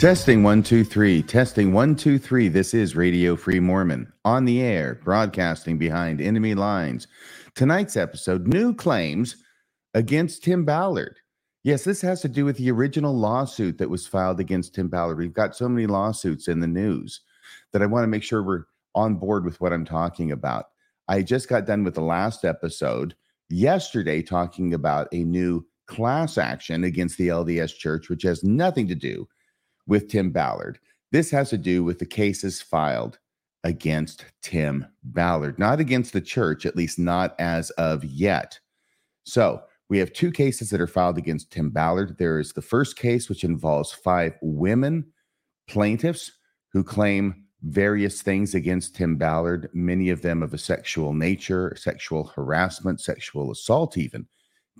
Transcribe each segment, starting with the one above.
Testing one, two, three. Testing one, two, three. This is Radio Free Mormon on the air, broadcasting behind enemy lines. Tonight's episode new claims against Tim Ballard. Yes, this has to do with the original lawsuit that was filed against Tim Ballard. We've got so many lawsuits in the news that I want to make sure we're on board with what I'm talking about. I just got done with the last episode yesterday talking about a new class action against the LDS Church, which has nothing to do with Tim Ballard. This has to do with the cases filed against Tim Ballard, not against the church, at least not as of yet. So we have two cases that are filed against Tim Ballard. There is the first case, which involves five women plaintiffs who claim various things against Tim Ballard, many of them of a sexual nature, sexual harassment, sexual assault, even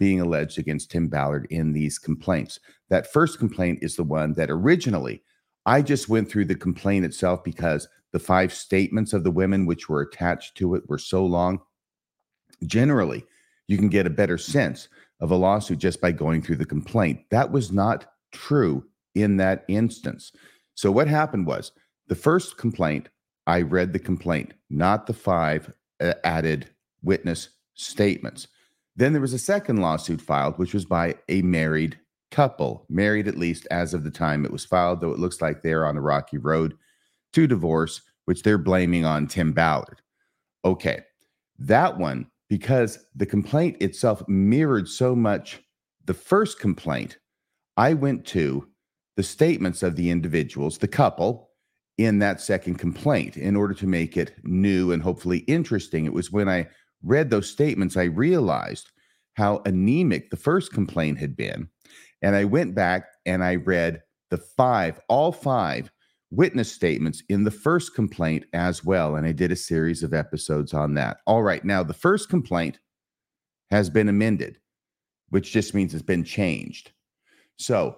being alleged against Tim Ballard in these complaints. That first complaint is the one that originally I just went through the complaint itself because the five statements of the women which were attached to it were so long. Generally, you can get a better sense of a lawsuit just by going through the complaint. That was not true in that instance. So, what happened was the first complaint, I read the complaint, not the five uh, added witness statements. Then there was a second lawsuit filed, which was by a married couple, married at least as of the time it was filed, though it looks like they're on a rocky road to divorce, which they're blaming on Tim Ballard. Okay, that one, because the complaint itself mirrored so much the first complaint, I went to the statements of the individuals, the couple, in that second complaint in order to make it new and hopefully interesting. It was when I read those statements, I realized how anemic the first complaint had been. And I went back and I read the five, all five witness statements in the first complaint as well. And I did a series of episodes on that. All right. Now, the first complaint has been amended, which just means it's been changed. So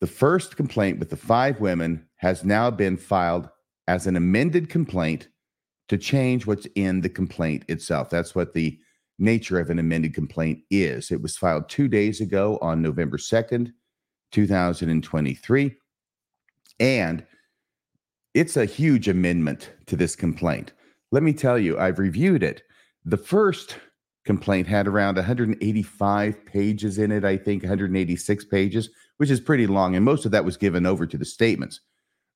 the first complaint with the five women has now been filed as an amended complaint to change what's in the complaint itself. That's what the nature of an amended complaint is. It was filed two days ago on November 2nd, 2023. And it's a huge amendment to this complaint. Let me tell you, I've reviewed it. The first complaint had around 185 pages in it, I think 186 pages, which is pretty long. And most of that was given over to the statements,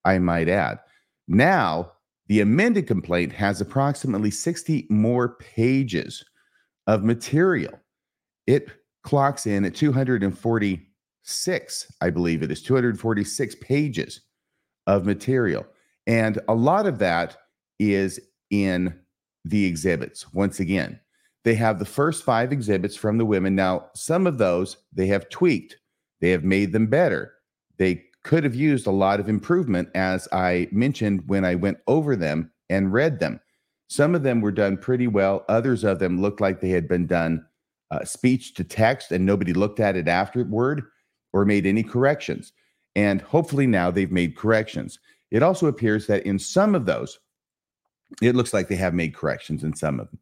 I might add. Now, the amended complaint has approximately 60 more pages of material. It clocks in at 246, I believe it is 246 pages of material. And a lot of that is in the exhibits. Once again, they have the first five exhibits from the women. Now, some of those they have tweaked, they have made them better. They could have used a lot of improvement, as I mentioned when I went over them and read them. Some of them were done pretty well. Others of them looked like they had been done uh, speech to text and nobody looked at it afterward or made any corrections. And hopefully now they've made corrections. It also appears that in some of those, it looks like they have made corrections in some of them.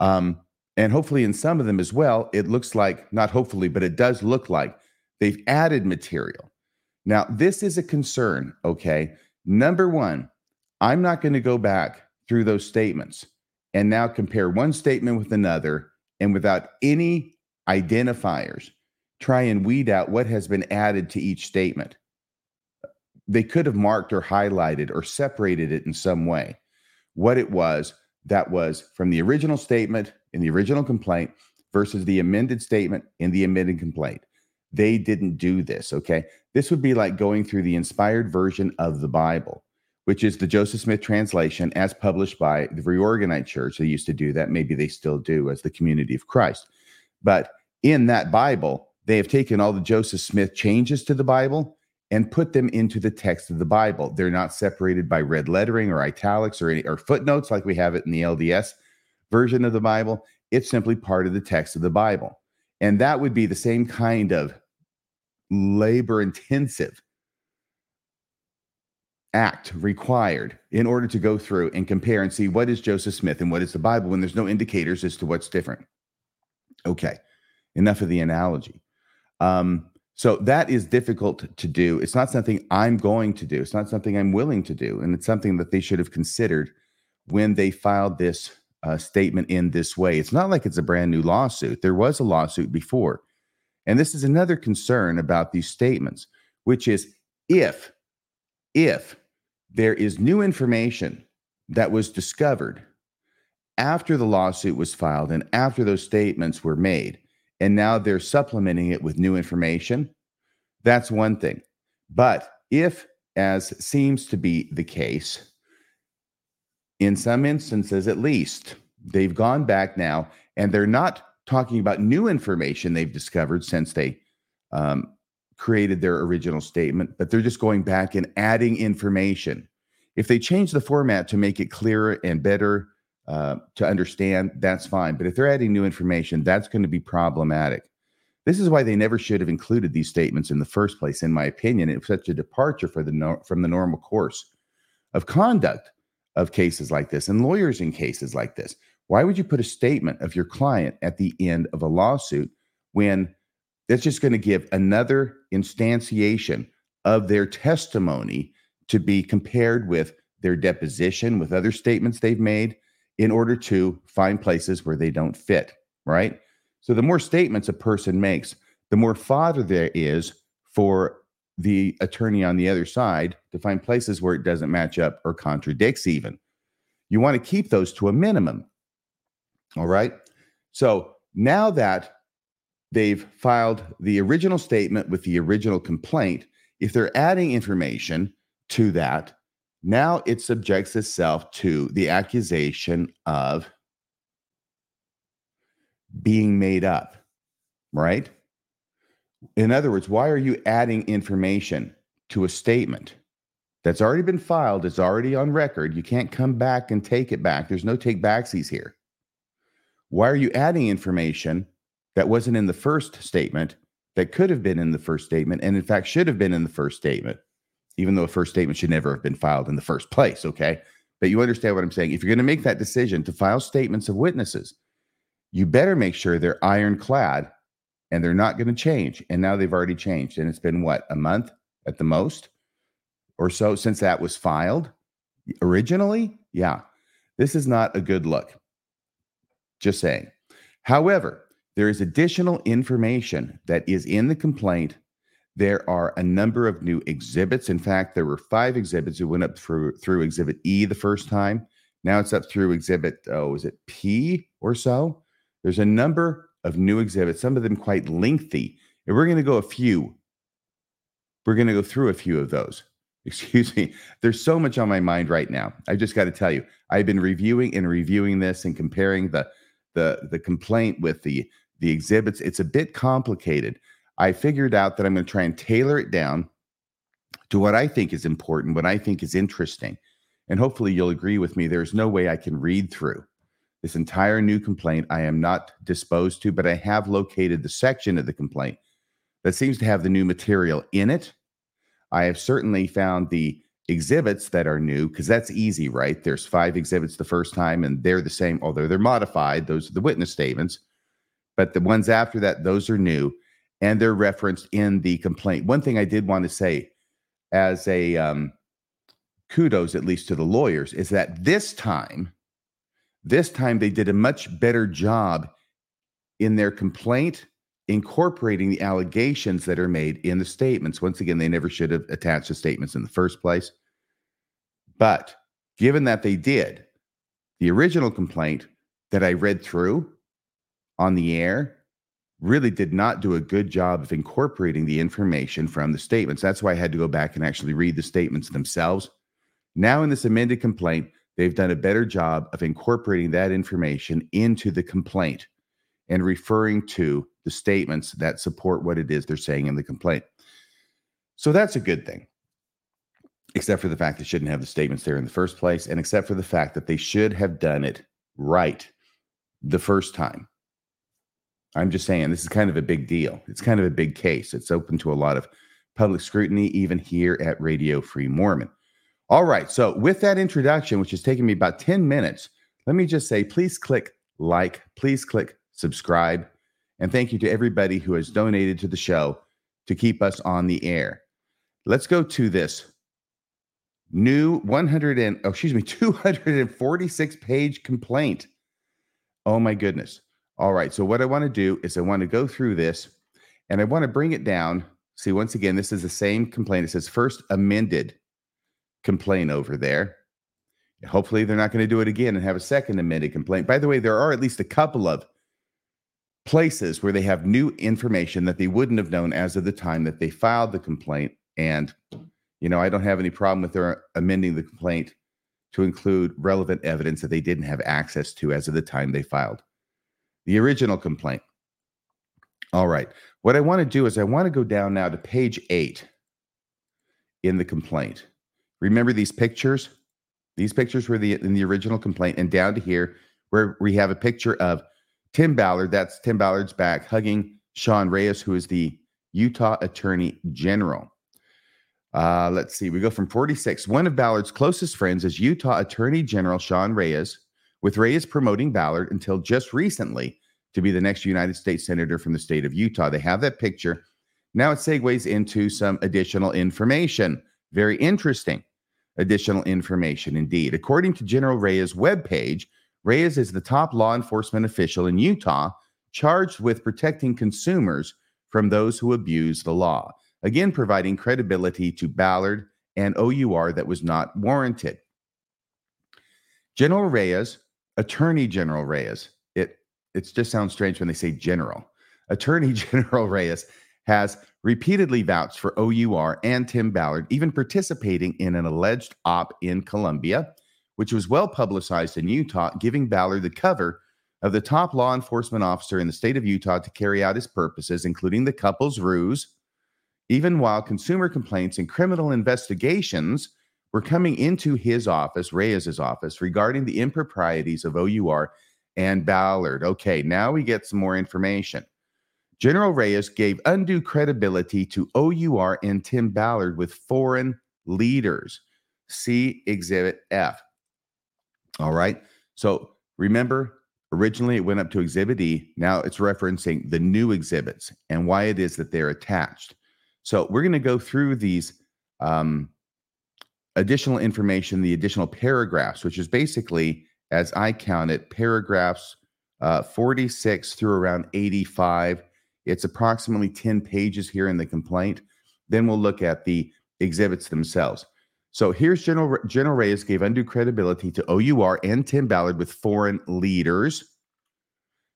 Um, and hopefully in some of them as well, it looks like, not hopefully, but it does look like they've added material now, this is a concern, okay? Number one, I'm not going to go back through those statements and now compare one statement with another and without any identifiers, try and weed out what has been added to each statement. They could have marked or highlighted or separated it in some way. What it was that was from the original statement in the original complaint versus the amended statement in the amended complaint. They didn't do this. Okay. This would be like going through the inspired version of the Bible, which is the Joseph Smith translation as published by the Reorganized Church. They used to do that. Maybe they still do as the community of Christ. But in that Bible, they have taken all the Joseph Smith changes to the Bible and put them into the text of the Bible. They're not separated by red lettering or italics or any or footnotes like we have it in the LDS version of the Bible. It's simply part of the text of the Bible. And that would be the same kind of labor intensive act required in order to go through and compare and see what is Joseph Smith and what is the Bible when there's no indicators as to what's different. Okay, enough of the analogy. Um, So that is difficult to do. It's not something I'm going to do. It's not something I'm willing to do. And it's something that they should have considered when they filed this uh, statement in this way. It's not like it's a brand new lawsuit. There was a lawsuit before. And this is another concern about these statements, which is if, if there is new information that was discovered after the lawsuit was filed and after those statements were made, and now they're supplementing it with new information, that's one thing. But if, as seems to be the case, in some instances at least, they've gone back now and they're not talking about new information they've discovered since they um, created their original statement, but they're just going back and adding information. If they change the format to make it clearer and better uh, to understand, that's fine. But if they're adding new information, that's going to be problematic. This is why they never should have included these statements in the first place, in my opinion. It was such a departure for the no, from the normal course of conduct of cases like this and lawyers in cases like this. Why would you put a statement of your client at the end of a lawsuit when that's just going to give another instantiation of their testimony to be compared with their deposition, with other statements they've made, in order to find places where they don't fit, right? So the more statements a person makes, the more fodder there is for the attorney on the other side to find places where it doesn't match up or contradicts even. You want to keep those to a minimum. All right. So now that they've filed the original statement with the original complaint, if they're adding information to that, now it subjects itself to the accusation of being made up, right? In other words, why are you adding information to a statement that's already been filed, it's already on record? You can't come back and take it back. There's no take backsies here. Why are you adding information that wasn't in the first statement that could have been in the first statement and in fact should have been in the first statement? even though a first statement should never have been filed in the first place. Okay. But you understand what I'm saying. If you're going to make that decision to file statements of witnesses, you better make sure they're ironclad and they're not going to change. And now they've already changed. And it's been what, a month at the most or so since that was filed originally? Yeah. This is not a good look. Just saying. However, there is additional information that is in the complaint there are a number of new exhibits. In fact, there were five exhibits who went up through through Exhibit E the first time. Now it's up through Exhibit oh, is it P or so? There's a number of new exhibits, some of them quite lengthy, and we're going to go a few. We're going to go through a few of those. Excuse me. There's so much on my mind right now. I just got to tell you, I've been reviewing and reviewing this and comparing the the the complaint with the the exhibits. It's a bit complicated. I figured out that I'm going to try and tailor it down to what I think is important, what I think is interesting. And hopefully you'll agree with me. There's no way I can read through this entire new complaint. I am not disposed to, but I have located the section of the complaint that seems to have the new material in it. I have certainly found the exhibits that are new because that's easy, right? There's five exhibits the first time and they're the same, although they're modified. Those are the witness statements. But the ones after that, those are new and they're referenced in the complaint. One thing I did want to say as a um, kudos, at least to the lawyers, is that this time, this time they did a much better job in their complaint incorporating the allegations that are made in the statements. Once again, they never should have attached the statements in the first place. But given that they did, the original complaint that I read through on the air really did not do a good job of incorporating the information from the statements. That's why I had to go back and actually read the statements themselves. Now, in this amended complaint, they've done a better job of incorporating that information into the complaint and referring to the statements that support what it is they're saying in the complaint. So that's a good thing, except for the fact they shouldn't have the statements there in the first place, and except for the fact that they should have done it right the first time. I'm just saying this is kind of a big deal. It's kind of a big case. It's open to a lot of public scrutiny, even here at Radio Free Mormon. All right. So, with that introduction, which has taken me about 10 minutes, let me just say please click like, please click subscribe. And thank you to everybody who has donated to the show to keep us on the air. Let's go to this new 100 and oh, excuse me 246 page complaint. Oh my goodness. All right. So what I want to do is I want to go through this and I want to bring it down. See, once again, this is the same complaint. It says first amended complaint over there. Hopefully, they're not going to do it again and have a second amended complaint. By the way, there are at least a couple of places where they have new information that they wouldn't have known as of the time that they filed the complaint. And, you know, I don't have any problem with their amending the complaint to include relevant evidence that they didn't have access to as of the time they filed the original complaint. All right. What I want to do is I want to go down now to page eight in the complaint. Remember these pictures? These pictures were the in the original complaint, and down to here where we have a picture of Tim Ballard. That's Tim Ballard's back hugging Sean Reyes, who is the Utah Attorney General. Uh, let's see. We go from 46. One of Ballard's closest friends is Utah Attorney General Sean Reyes, with Reyes promoting Ballard until just recently to be the next United States Senator from the state of Utah. They have that picture. Now it segues into some additional information. Very interesting additional information indeed. According to General Reyes' webpage, Reyes is the top law enforcement official in Utah charged with protecting consumers from those who abuse the law. Again, providing credibility to Ballard and OUR that was not warranted. General Reyes, Attorney General Reyes, it it just sounds strange when they say general. Attorney General Reyes has repeatedly vouched for OUR and Tim Ballard, even participating in an alleged op in Colombia, which was well publicized in Utah, giving Ballard the cover of the top law enforcement officer in the state of Utah to carry out his purposes, including the couple's ruse, even while consumer complaints and criminal investigations were coming into his office, Reyes's office, regarding the improprieties of OUR and Ballard. Okay, now we get some more information. General Reyes gave undue credibility to OUR and Tim Ballard with foreign leaders. See Exhibit F. All right. So remember, originally it went up to Exhibit E. Now it's referencing the new exhibits and why it is that they're attached. So we're going to go through these um, additional information, the additional paragraphs, which is basically, as I count it, paragraphs uh, 46 through around 85 it's approximately 10 pages here in the complaint. Then we'll look at the exhibits themselves. So here's General, General Reyes gave undue credibility to OUR and Tim Ballard with foreign leaders.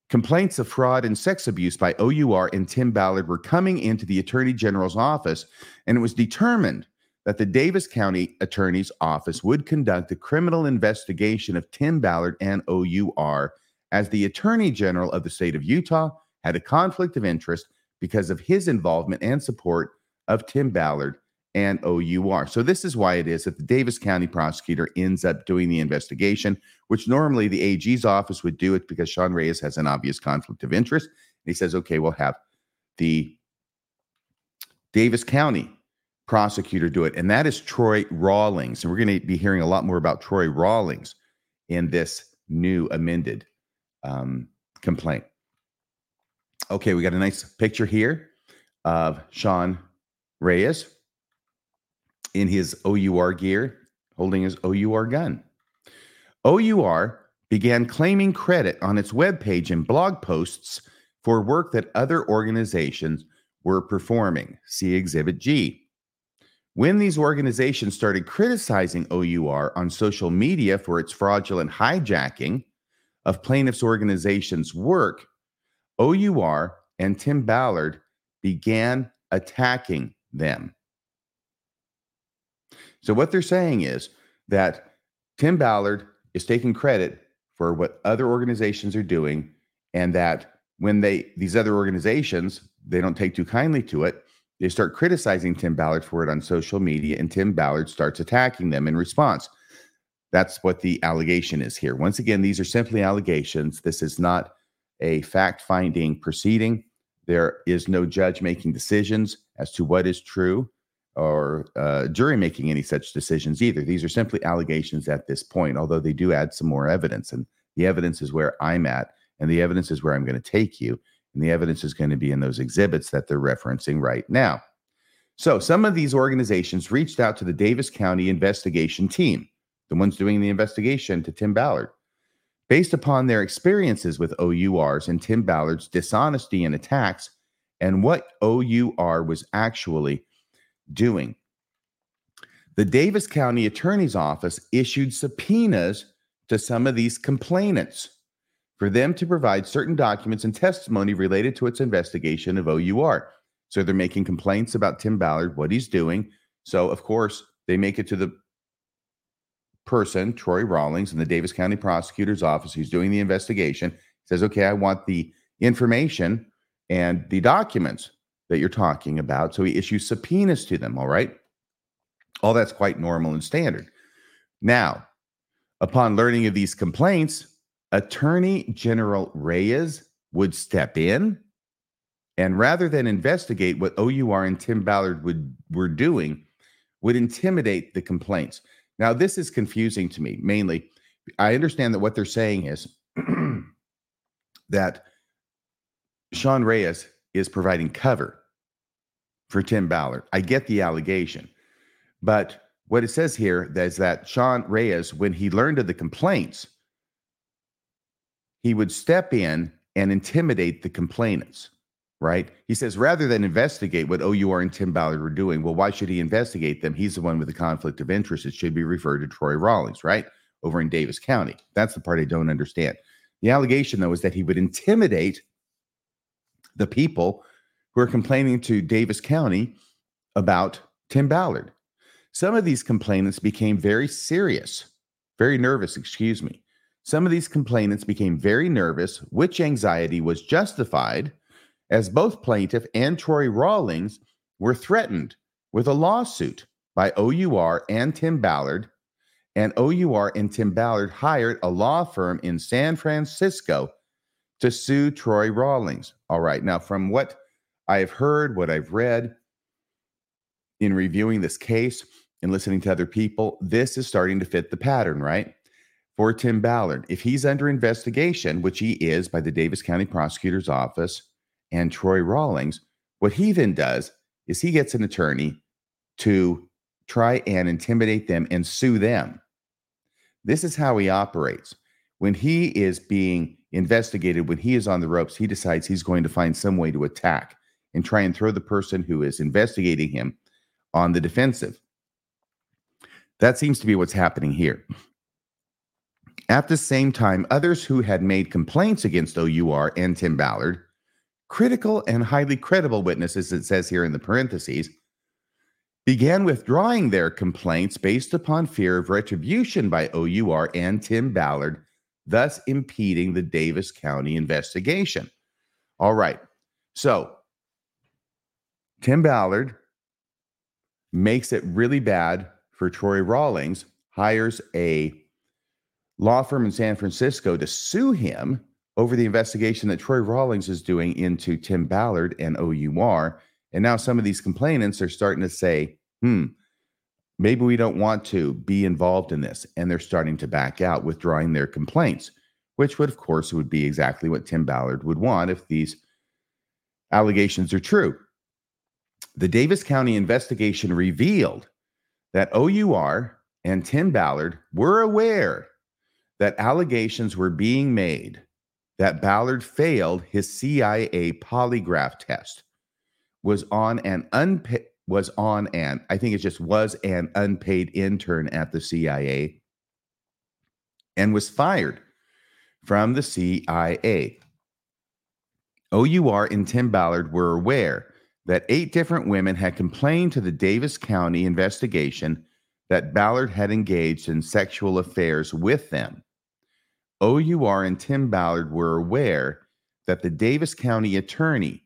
Complaints of fraud and sex abuse by OUR and Tim Ballard were coming into the Attorney General's office, and it was determined that the Davis County Attorney's Office would conduct a criminal investigation of Tim Ballard and OUR as the Attorney General of the state of Utah had a conflict of interest because of his involvement and support of Tim Ballard and OUR. So this is why it is that the Davis County prosecutor ends up doing the investigation, which normally the AG's office would do it because Sean Reyes has an obvious conflict of interest. And he says, okay, we'll have the Davis County prosecutor do it. And that is Troy Rawlings. And we're going to be hearing a lot more about Troy Rawlings in this new amended um, complaint. Okay, we got a nice picture here of Sean Reyes in his OUR gear holding his OUR gun. OUR began claiming credit on its webpage and blog posts for work that other organizations were performing. See Exhibit G. When these organizations started criticizing OUR on social media for its fraudulent hijacking of plaintiffs' organizations' work, OUR and Tim Ballard began attacking them. So, what they're saying is that Tim Ballard is taking credit for what other organizations are doing, and that when they these other organizations they don't take too kindly to it, they start criticizing Tim Ballard for it on social media, and Tim Ballard starts attacking them in response. That's what the allegation is here. Once again, these are simply allegations. This is not a fact finding proceeding. There is no judge making decisions as to what is true or uh, jury making any such decisions either. These are simply allegations at this point, although they do add some more evidence. And the evidence is where I'm at, and the evidence is where I'm going to take you. And the evidence is going to be in those exhibits that they're referencing right now. So, some of these organizations reached out to the Davis County investigation team, the ones doing the investigation to Tim Ballard, based upon their experiences with OURs and Tim Ballard's dishonesty and attacks and what OUR was actually doing. The Davis County Attorney's Office issued subpoenas to some of these complainants for them to provide certain documents and testimony related to its investigation of OUR. So they're making complaints about Tim Ballard, what he's doing. So, of course, they make it to the person, Troy Rawlings, in the Davis County Prosecutor's Office, who's doing the investigation, says, okay, I want the information and the documents that you're talking about. So he issues subpoenas to them. All right. All that's quite normal and standard. Now, upon learning of these complaints, Attorney General Reyes would step in and rather than investigate what OUR and Tim Ballard would were doing, would intimidate the complaints. Now, this is confusing to me. Mainly, I understand that what they're saying is that Sean Reyes is providing cover for Tim Ballard. I get the allegation, but what it says here is that Sean Reyes, when he learned of the complaints, he would step in and intimidate the complainants, right? He says, rather than investigate what OUR and Tim Ballard were doing, well, why should he investigate them? He's the one with the conflict of interest. It should be referred to Troy Rawlings, right? Over in Davis County. That's the part I don't understand. The allegation, though, is that he would intimidate the people who are complaining to Davis County about Tim Ballard. Some of these complainants became very serious, very nervous, excuse me. Some of these complainants became very nervous, which anxiety was justified as both plaintiff and Troy Rawlings were threatened with a lawsuit by OUR and Tim Ballard. And OUR and Tim Ballard hired a law firm in San Francisco to sue Troy Rawlings. All right. Now, from what I've heard, what I've read in reviewing this case and listening to other people, this is starting to fit the pattern, right? For Tim Ballard, if he's under investigation, which he is by the Davis County Prosecutor's Office and Troy Rawlings, what he then does is he gets an attorney to try and intimidate them and sue them. This is how he operates. When he is being investigated, when he is on the ropes, he decides he's going to find some way to attack and try and throw the person who is investigating him on the defensive. That seems to be what's happening here. At the same time, others who had made complaints against OUR and Tim Ballard, critical and highly credible witnesses, it says here in the parentheses, began withdrawing their complaints based upon fear of retribution by OUR and Tim Ballard thus impeding the Davis County investigation. All right. So Tim Ballard makes it really bad for Troy Rawlings, hires a law firm in San Francisco to sue him over the investigation that Troy Rawlings is doing into Tim Ballard and OUR. And now some of these complainants are starting to say, hmm, maybe we don't want to be involved in this and they're starting to back out withdrawing their complaints which would of course would be exactly what tim ballard would want if these allegations are true. The davis county investigation revealed that our and tim ballard were aware that allegations were being made that ballard failed his cia polygraph test was on an unpaid was on an, I think it just was an unpaid intern at the CIA and was fired from the CIA. OUR and Tim Ballard were aware that eight different women had complained to the Davis County investigation that Ballard had engaged in sexual affairs with them. OUR and Tim Ballard were aware that the Davis County attorney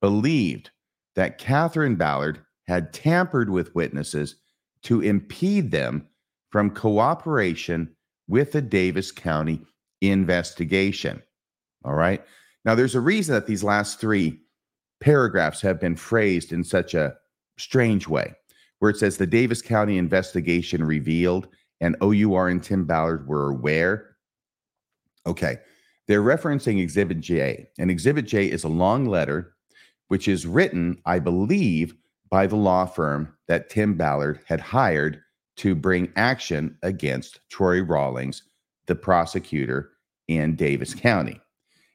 believed that Catherine Ballard had tampered with witnesses to impede them from cooperation with the Davis County investigation. All right. Now, there's a reason that these last three paragraphs have been phrased in such a strange way, where it says the Davis County investigation revealed and OUR and Tim Ballard were aware. Okay. They're referencing Exhibit J, and Exhibit J is a long letter which is written, I believe, by the law firm that Tim Ballard had hired to bring action against Troy Rawlings, the prosecutor in Davis County.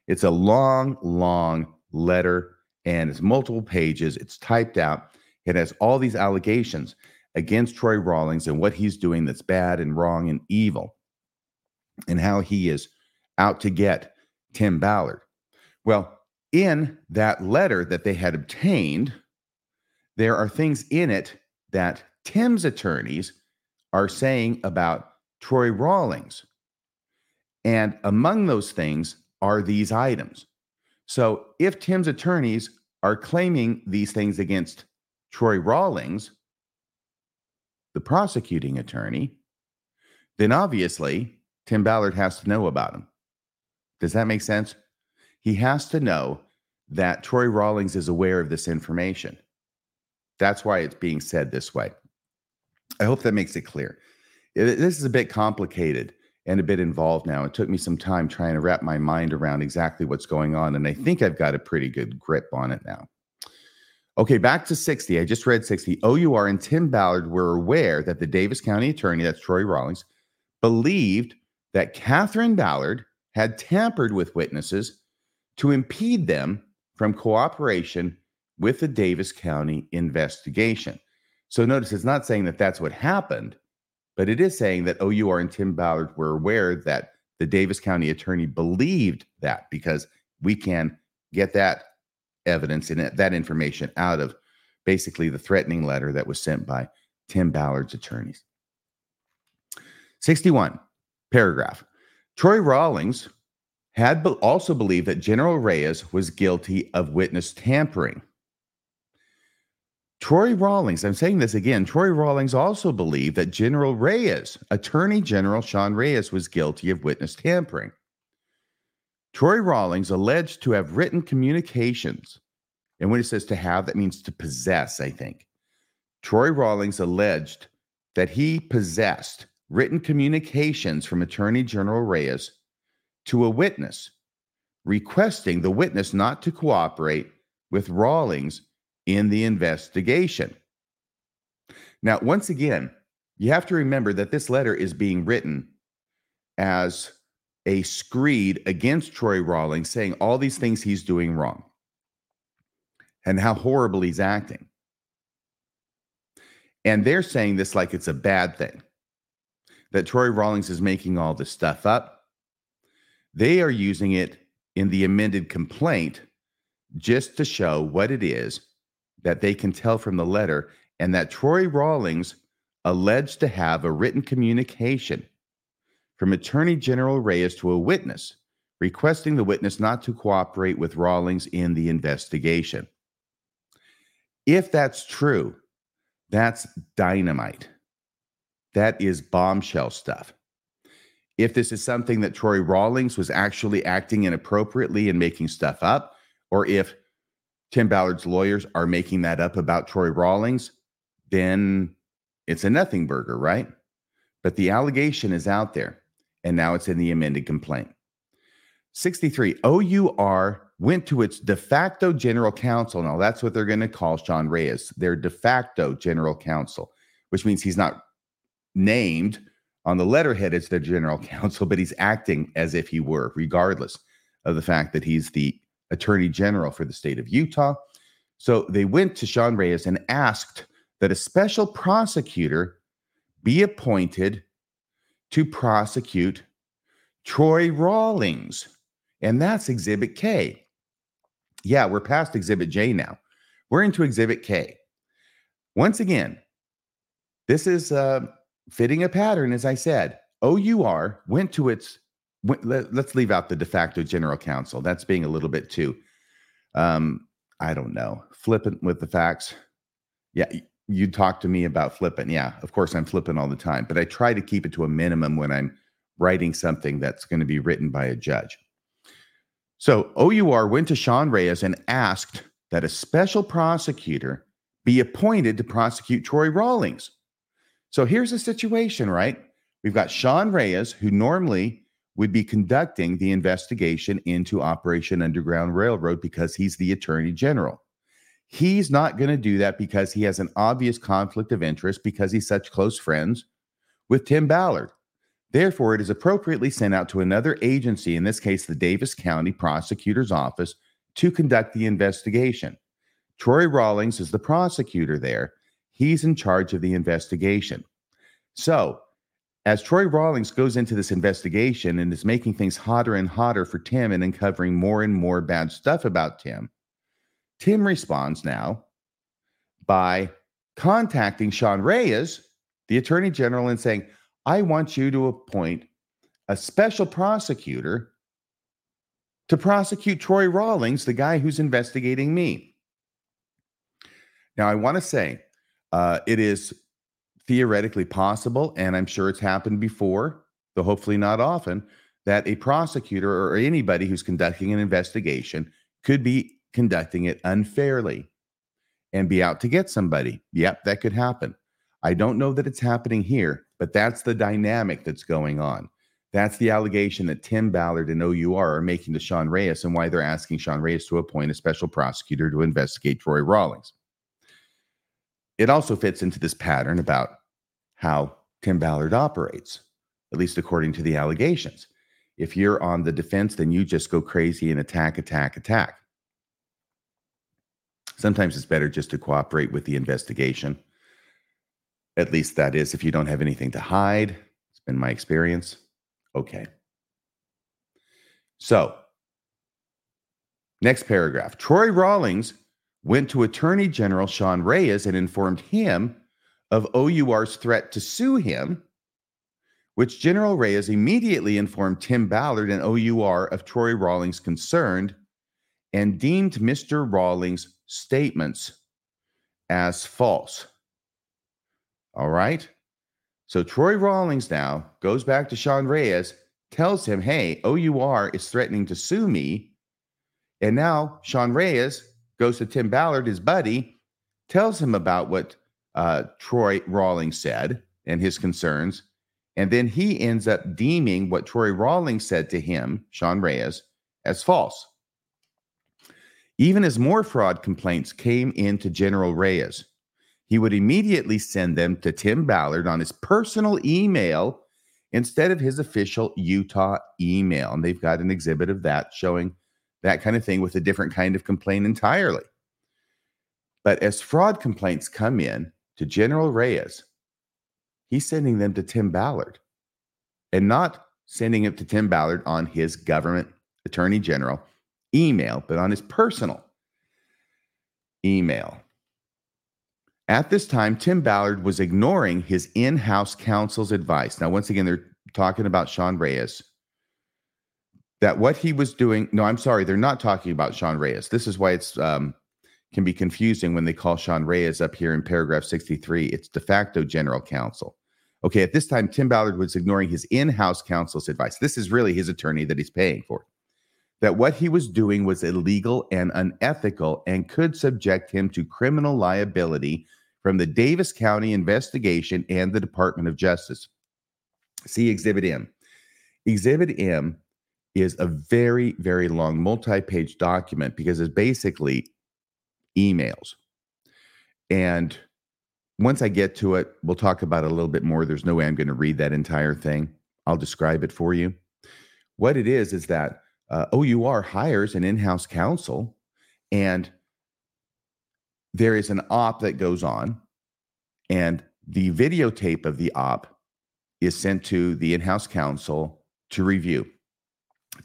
It's a long, long letter and it's multiple pages. It's typed out. It has all these allegations against Troy Rawlings and what he's doing that's bad and wrong and evil and how he is out to get Tim Ballard. Well, in that letter that they had obtained, there are things in it that Tim's attorneys are saying about Troy Rawlings. And among those things are these items. So if Tim's attorneys are claiming these things against Troy Rawlings, the prosecuting attorney, then obviously Tim Ballard has to know about them. Does that make sense? He has to know that Troy Rawlings is aware of this information. That's why it's being said this way. I hope that makes it clear. This is a bit complicated and a bit involved now. It took me some time trying to wrap my mind around exactly what's going on. And I think I've got a pretty good grip on it now. Okay, back to 60. I just read 60. OUR and Tim Ballard were aware that the Davis County attorney, that's Troy Rawlings, believed that Catherine Ballard had tampered with witnesses to impede them from cooperation with the Davis County investigation. So notice it's not saying that that's what happened. But it is saying that OUR and Tim Ballard were aware that the Davis County attorney believed that because we can get that evidence and that information out of basically the threatening letter that was sent by Tim Ballard's attorneys. 61 paragraph. Troy Rawlings had also believed that General Reyes was guilty of witness tampering. Troy Rawlings, I'm saying this again, Troy Rawlings also believed that General Reyes, Attorney General Sean Reyes, was guilty of witness tampering. Troy Rawlings alleged to have written communications. And when it says to have, that means to possess, I think. Troy Rawlings alleged that he possessed written communications from Attorney General Reyes to a witness, requesting the witness not to cooperate with Rawlings in the investigation. Now, once again, you have to remember that this letter is being written as a screed against Troy Rawlings, saying all these things he's doing wrong and how horrible he's acting. And they're saying this like it's a bad thing that Troy Rawlings is making all this stuff up. They are using it in the amended complaint just to show what it is that they can tell from the letter, and that Troy Rawlings alleged to have a written communication from Attorney General Reyes to a witness requesting the witness not to cooperate with Rawlings in the investigation. If that's true, that's dynamite. That is bombshell stuff. If this is something that Troy Rawlings was actually acting inappropriately and making stuff up, or if Tim Ballard's lawyers are making that up about Troy Rawlings, then it's a nothing burger, right? But the allegation is out there, and now it's in the amended complaint. 63, OUR went to its de facto general counsel. Now, that's what they're going to call Sean Reyes, their de facto general counsel, which means he's not named on the letterhead as their general counsel, but he's acting as if he were, regardless of the fact that he's the attorney general for the state of Utah. So they went to Sean Reyes and asked that a special prosecutor be appointed to prosecute Troy Rawlings. And that's Exhibit K. Yeah, we're past Exhibit J now. We're into Exhibit K. Once again, this is uh, fitting a pattern, as I said. OUR went to its let, us leave out the de facto general counsel. That's being a little bit too, um, I don't know, flippant with the facts. Yeah, you talk to me about flippant. Yeah, of course I'm flippant all the time, but I try to keep it to a minimum when I'm writing something that's going to be written by a judge. So OUR went to Sean Reyes and asked that a special prosecutor be appointed to prosecute Troy Rawlings. So here's the situation, right? We've got Sean Reyes, who normally would be conducting the investigation into Operation Underground Railroad because he's the attorney general. He's not going to do that because he has an obvious conflict of interest because he's such close friends with Tim Ballard. Therefore, it is appropriately sent out to another agency, in this case, the Davis County Prosecutor's Office, to conduct the investigation. Troy Rawlings is the prosecutor there. He's in charge of the investigation. So, as Troy Rawlings goes into this investigation and is making things hotter and hotter for Tim and uncovering more and more bad stuff about Tim, Tim responds now by contacting Sean Reyes, the attorney general, and saying, I want you to appoint a special prosecutor to prosecute Troy Rawlings, the guy who's investigating me. Now, I want to say uh, it is theoretically possible, and I'm sure it's happened before, though hopefully not often, that a prosecutor or anybody who's conducting an investigation could be conducting it unfairly and be out to get somebody. Yep, that could happen. I don't know that it's happening here, but that's the dynamic that's going on. That's the allegation that Tim Ballard and OUR are making to Sean Reyes and why they're asking Sean Reyes to appoint a special prosecutor to investigate Troy Rawlings. It also fits into this pattern about how Tim Ballard operates, at least according to the allegations. If you're on the defense, then you just go crazy and attack, attack, attack. Sometimes it's better just to cooperate with the investigation. At least that is if you don't have anything to hide. It's been my experience. Okay. So, next paragraph Troy Rawlings went to Attorney General Sean Reyes and informed him of OUR's threat to sue him, which General Reyes immediately informed Tim Ballard and OUR of Troy Rawlings' concerned and deemed Mr. Rawlings' statements as false. All right. So Troy Rawlings now goes back to Sean Reyes, tells him, hey, OUR is threatening to sue me. And now Sean Reyes goes to Tim Ballard, his buddy, tells him about what uh, Troy Rawlings said and his concerns. And then he ends up deeming what Troy Rawlings said to him, Sean Reyes, as false. Even as more fraud complaints came in to General Reyes, he would immediately send them to Tim Ballard on his personal email instead of his official Utah email. And they've got an exhibit of that showing that kind of thing with a different kind of complaint entirely. But as fraud complaints come in to General Reyes, he's sending them to Tim Ballard and not sending it to Tim Ballard on his government attorney general email, but on his personal email. At this time, Tim Ballard was ignoring his in house counsel's advice. Now, once again, they're talking about Sean Reyes. That what he was doing, no, I'm sorry, they're not talking about Sean Reyes. This is why it's um, can be confusing when they call Sean Reyes up here in paragraph 63. It's de facto general counsel. Okay, at this time, Tim Ballard was ignoring his in house counsel's advice. This is really his attorney that he's paying for that what he was doing was illegal and unethical and could subject him to criminal liability from the Davis County investigation and the Department of Justice. See Exhibit M. Exhibit M is a very, very long multi page document because it's basically emails. And once I get to it, we'll talk about it a little bit more. There's no way I'm going to read that entire thing. I'll describe it for you. What it is, is that uh, OUR hires an in house counsel, and there is an op that goes on, and the videotape of the op is sent to the in house counsel to review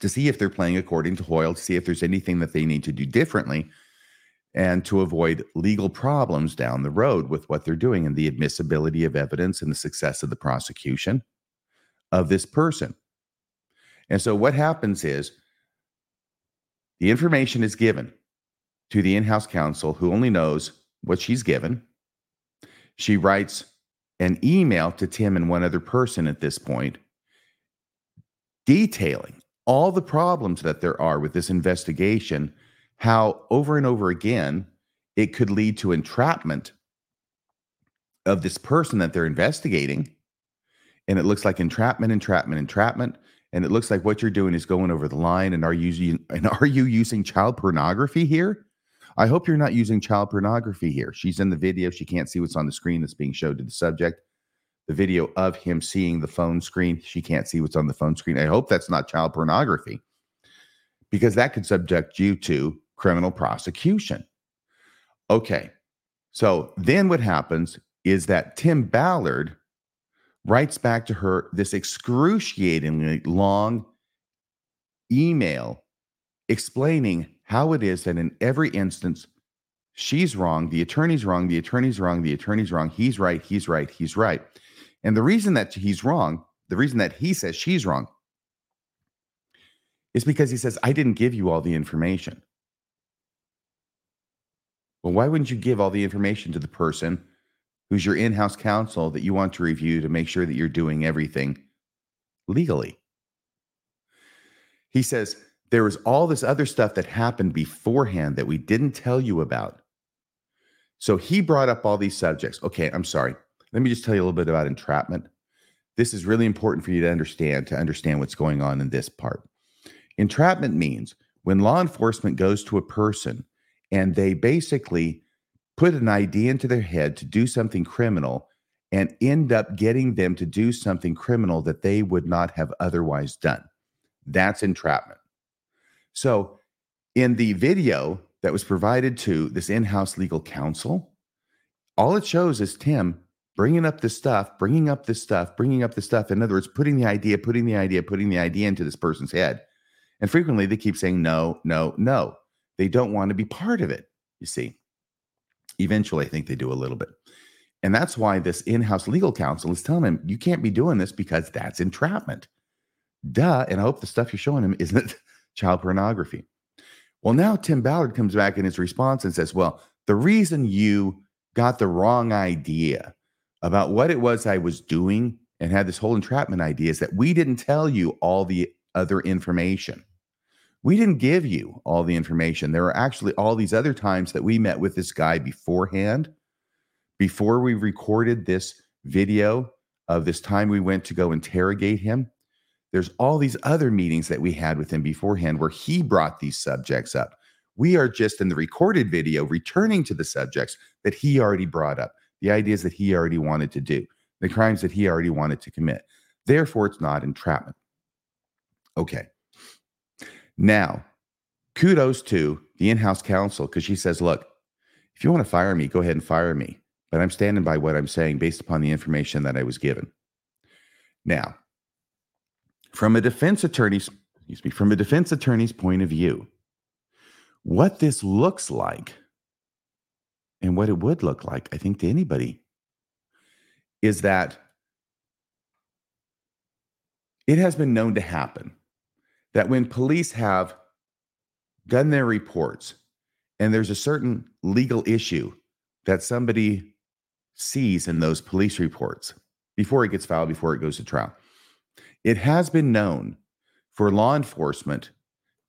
to see if they're playing according to Hoyle, to see if there's anything that they need to do differently, and to avoid legal problems down the road with what they're doing and the admissibility of evidence and the success of the prosecution of this person. And so what happens is the information is given to the in house counsel who only knows what she's given. She writes an email to Tim and one other person at this point, detailing all the problems that there are with this investigation, how over and over again it could lead to entrapment of this person that they're investigating. And it looks like entrapment, entrapment, entrapment. and it looks like what you're doing is going over the line. And are you and are you using child pornography here? I hope you're not using child pornography here. She's in the video. She can't see what's on the screen that's being showed to the subject. The video of him seeing the phone screen. She can't see what's on the phone screen. I hope that's not child pornography because that could subject you to criminal prosecution. Okay. So then what happens is that Tim Ballard writes back to her this excruciatingly long email explaining how it is that in every instance she's wrong, the attorney's wrong, the attorney's wrong, the attorney's wrong, he's right, he's right, he's right. And the reason that he's wrong, the reason that he says she's wrong, is because he says, I didn't give you all the information. Well, why wouldn't you give all the information to the person who's your in house counsel that you want to review to make sure that you're doing everything legally. He says, There was all this other stuff that happened beforehand that we didn't tell you about. So he brought up all these subjects. Okay, I'm sorry. Let me just tell you a little bit about entrapment. This is really important for you to understand, to understand what's going on in this part. Entrapment means when law enforcement goes to a person and they basically put an idea into their head to do something criminal and end up getting them to do something criminal that they would not have otherwise done. That's entrapment. So, in the video that was provided to this in house legal counsel, all it shows is Tim bringing up this stuff, bringing up this stuff, bringing up this stuff. In other words, putting the idea, putting the idea, putting the idea into this person's head. And frequently they keep saying no, no, no. They don't want to be part of it, you see. Eventually, I think they do a little bit. And that's why this in house legal counsel is telling him, you can't be doing this because that's entrapment. Duh. And I hope the stuff you're showing him isn't child pornography. Well, now Tim Ballard comes back in his response and says, well, the reason you got the wrong idea about what it was I was doing and had this whole entrapment idea is that we didn't tell you all the other information. We didn't give you all the information. There are actually all these other times that we met with this guy beforehand, before we recorded this video of this time we went to go interrogate him. There's all these other meetings that we had with him beforehand where he brought these subjects up. We are just in the recorded video returning to the subjects that he already brought up, the ideas that he already wanted to do, the crimes that he already wanted to commit. Therefore, it's not entrapment. Okay. Now, kudos to the in house counsel because she says, look, if you want to fire me, go ahead and fire me. But I'm standing by what I'm saying based upon the information that I was given. Now, from a defense attorney's, excuse me, from a defense attorney's point of view, what this looks like and what it would look like, I think, to anybody is that it has been known to happen that when police have done their reports and there's a certain legal issue that somebody sees in those police reports before it gets filed, before it goes to trial, it has been known for law enforcement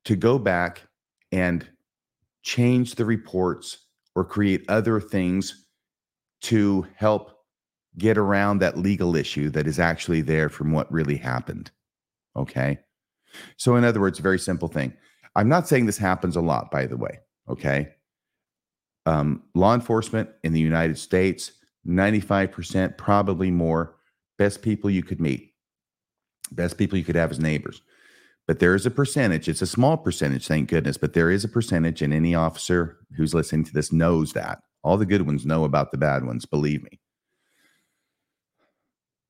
to go back and change the reports or create other things to help get around that legal issue that is actually there from what really happened. Okay. So, in other words, very simple thing. I'm not saying this happens a lot, by the way. Okay. Um, law enforcement in the United States, 95%, probably more, best people you could meet, best people you could have as neighbors. But there is a percentage, it's a small percentage, thank goodness, but there is a percentage, and any officer who's listening to this knows that. All the good ones know about the bad ones, believe me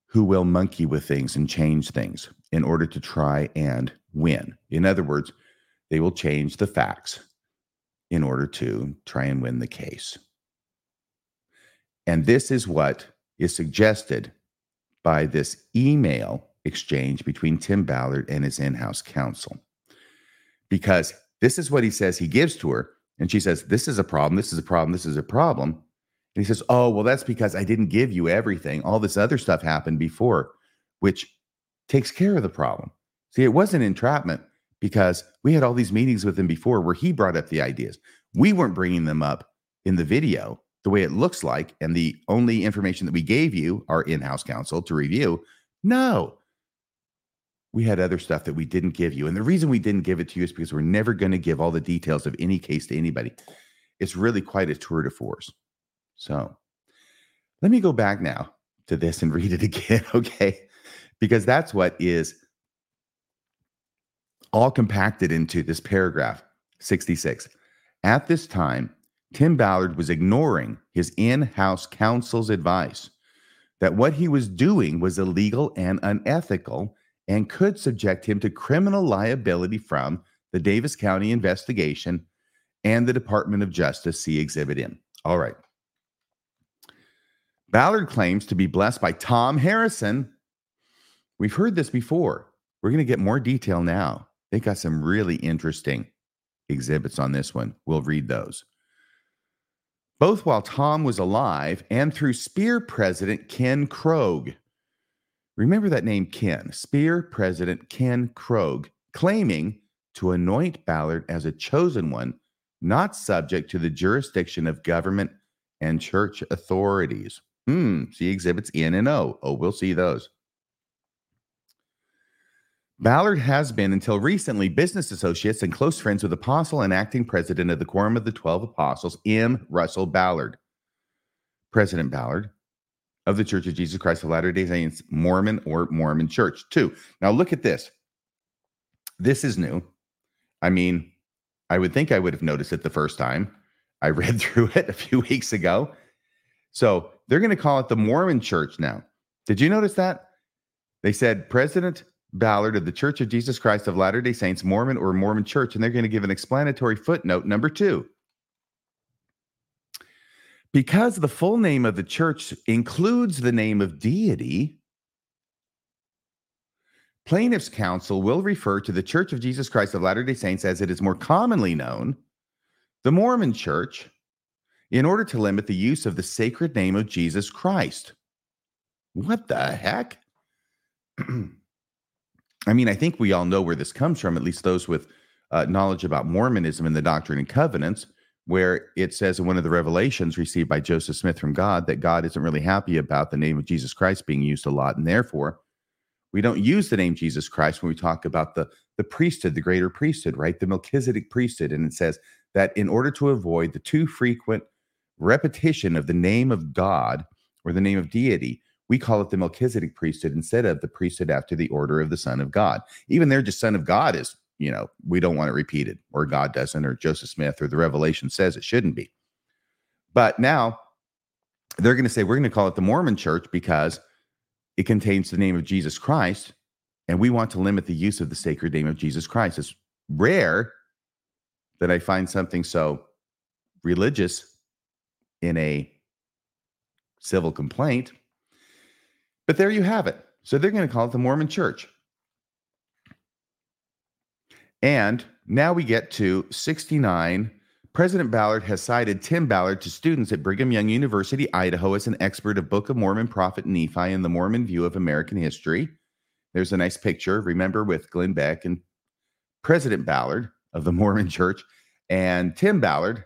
who will monkey with things and change things in order to try and win. In other words, they will change the facts in order to try and win the case. And this is what is suggested by this email exchange between Tim Ballard and his in house counsel. Because this is what he says he gives to her. And she says, This is a problem. This is a problem. This is a problem. And he says, Oh, well, that's because I didn't give you everything. All this other stuff happened before, which takes care of the problem. See, it wasn't entrapment because we had all these meetings with him before where he brought up the ideas. We weren't bringing them up in the video the way it looks like. And the only information that we gave you, our in house counsel, to review, no. We had other stuff that we didn't give you. And the reason we didn't give it to you is because we're never going to give all the details of any case to anybody. It's really quite a tour de force. So let me go back now to this and read it again, okay? Because that's what is all compacted into this paragraph 66. At this time, Tim Ballard was ignoring his in house counsel's advice that what he was doing was illegal and unethical and could subject him to criminal liability from the Davis County investigation and the Department of Justice. See Exhibit M. All right. Ballard claims to be blessed by Tom Harrison. We've heard this before. We're going to get more detail now. They got some really interesting exhibits on this one. We'll read those. Both while Tom was alive and through Spear President Ken Krogh. Remember that name, Ken. Spear President Ken Krogh, claiming to anoint Ballard as a chosen one, not subject to the jurisdiction of government and church authorities. Hmm, see exhibits N and O. Oh, we'll see those. Ballard has been, until recently, business associates and close friends with Apostle and acting president of the Quorum of the Twelve Apostles, M. Russell Ballard. President Ballard of the Church of Jesus Christ of Latter day Saints, Mormon or Mormon Church. Two. Now look at this. This is new. I mean, I would think I would have noticed it the first time. I read through it a few weeks ago. So they're going to call it the Mormon Church now. Did you notice that? They said President Ballard of the Church of Jesus Christ of Latter day Saints, Mormon or Mormon Church, and they're going to give an explanatory footnote number two. Because the full name of the church includes the name of deity, plaintiff's counsel will refer to the Church of Jesus Christ of Latter day Saints as it is more commonly known, the Mormon Church, in order to limit the use of the sacred name of Jesus Christ. What the heck? I mean, I think we all know where this comes from, at least those with uh, knowledge about Mormonism and the Doctrine and Covenants, where it says in one of the revelations received by Joseph Smith from God that God isn't really happy about the name of Jesus Christ being used a lot. And therefore, we don't use the name Jesus Christ when we talk about the, the priesthood, the greater priesthood, right? The Melchizedek priesthood. And it says that in order to avoid the too frequent repetition of the name of God or the name of deity, we call it the Melchizedek priesthood instead of the priesthood after the order of the Son of God. Even there, just Son of God is, you know, we don't want it repeated, or God doesn't, or Joseph Smith, or the Revelation says it shouldn't be. But now they're going to say we're going to call it the Mormon Church because it contains the name of Jesus Christ, and we want to limit the use of the sacred name of Jesus Christ. It's rare that I find something so religious in a civil complaint but there you have it. So they're going to call it the Mormon Church. And now we get to 69. President Ballard has cited Tim Ballard to students at Brigham Young University, Idaho, as an expert of Book of Mormon prophet Nephi and the Mormon view of American history. There's a nice picture, remember, with Glenn Beck and President Ballard of the Mormon Church and Tim Ballard.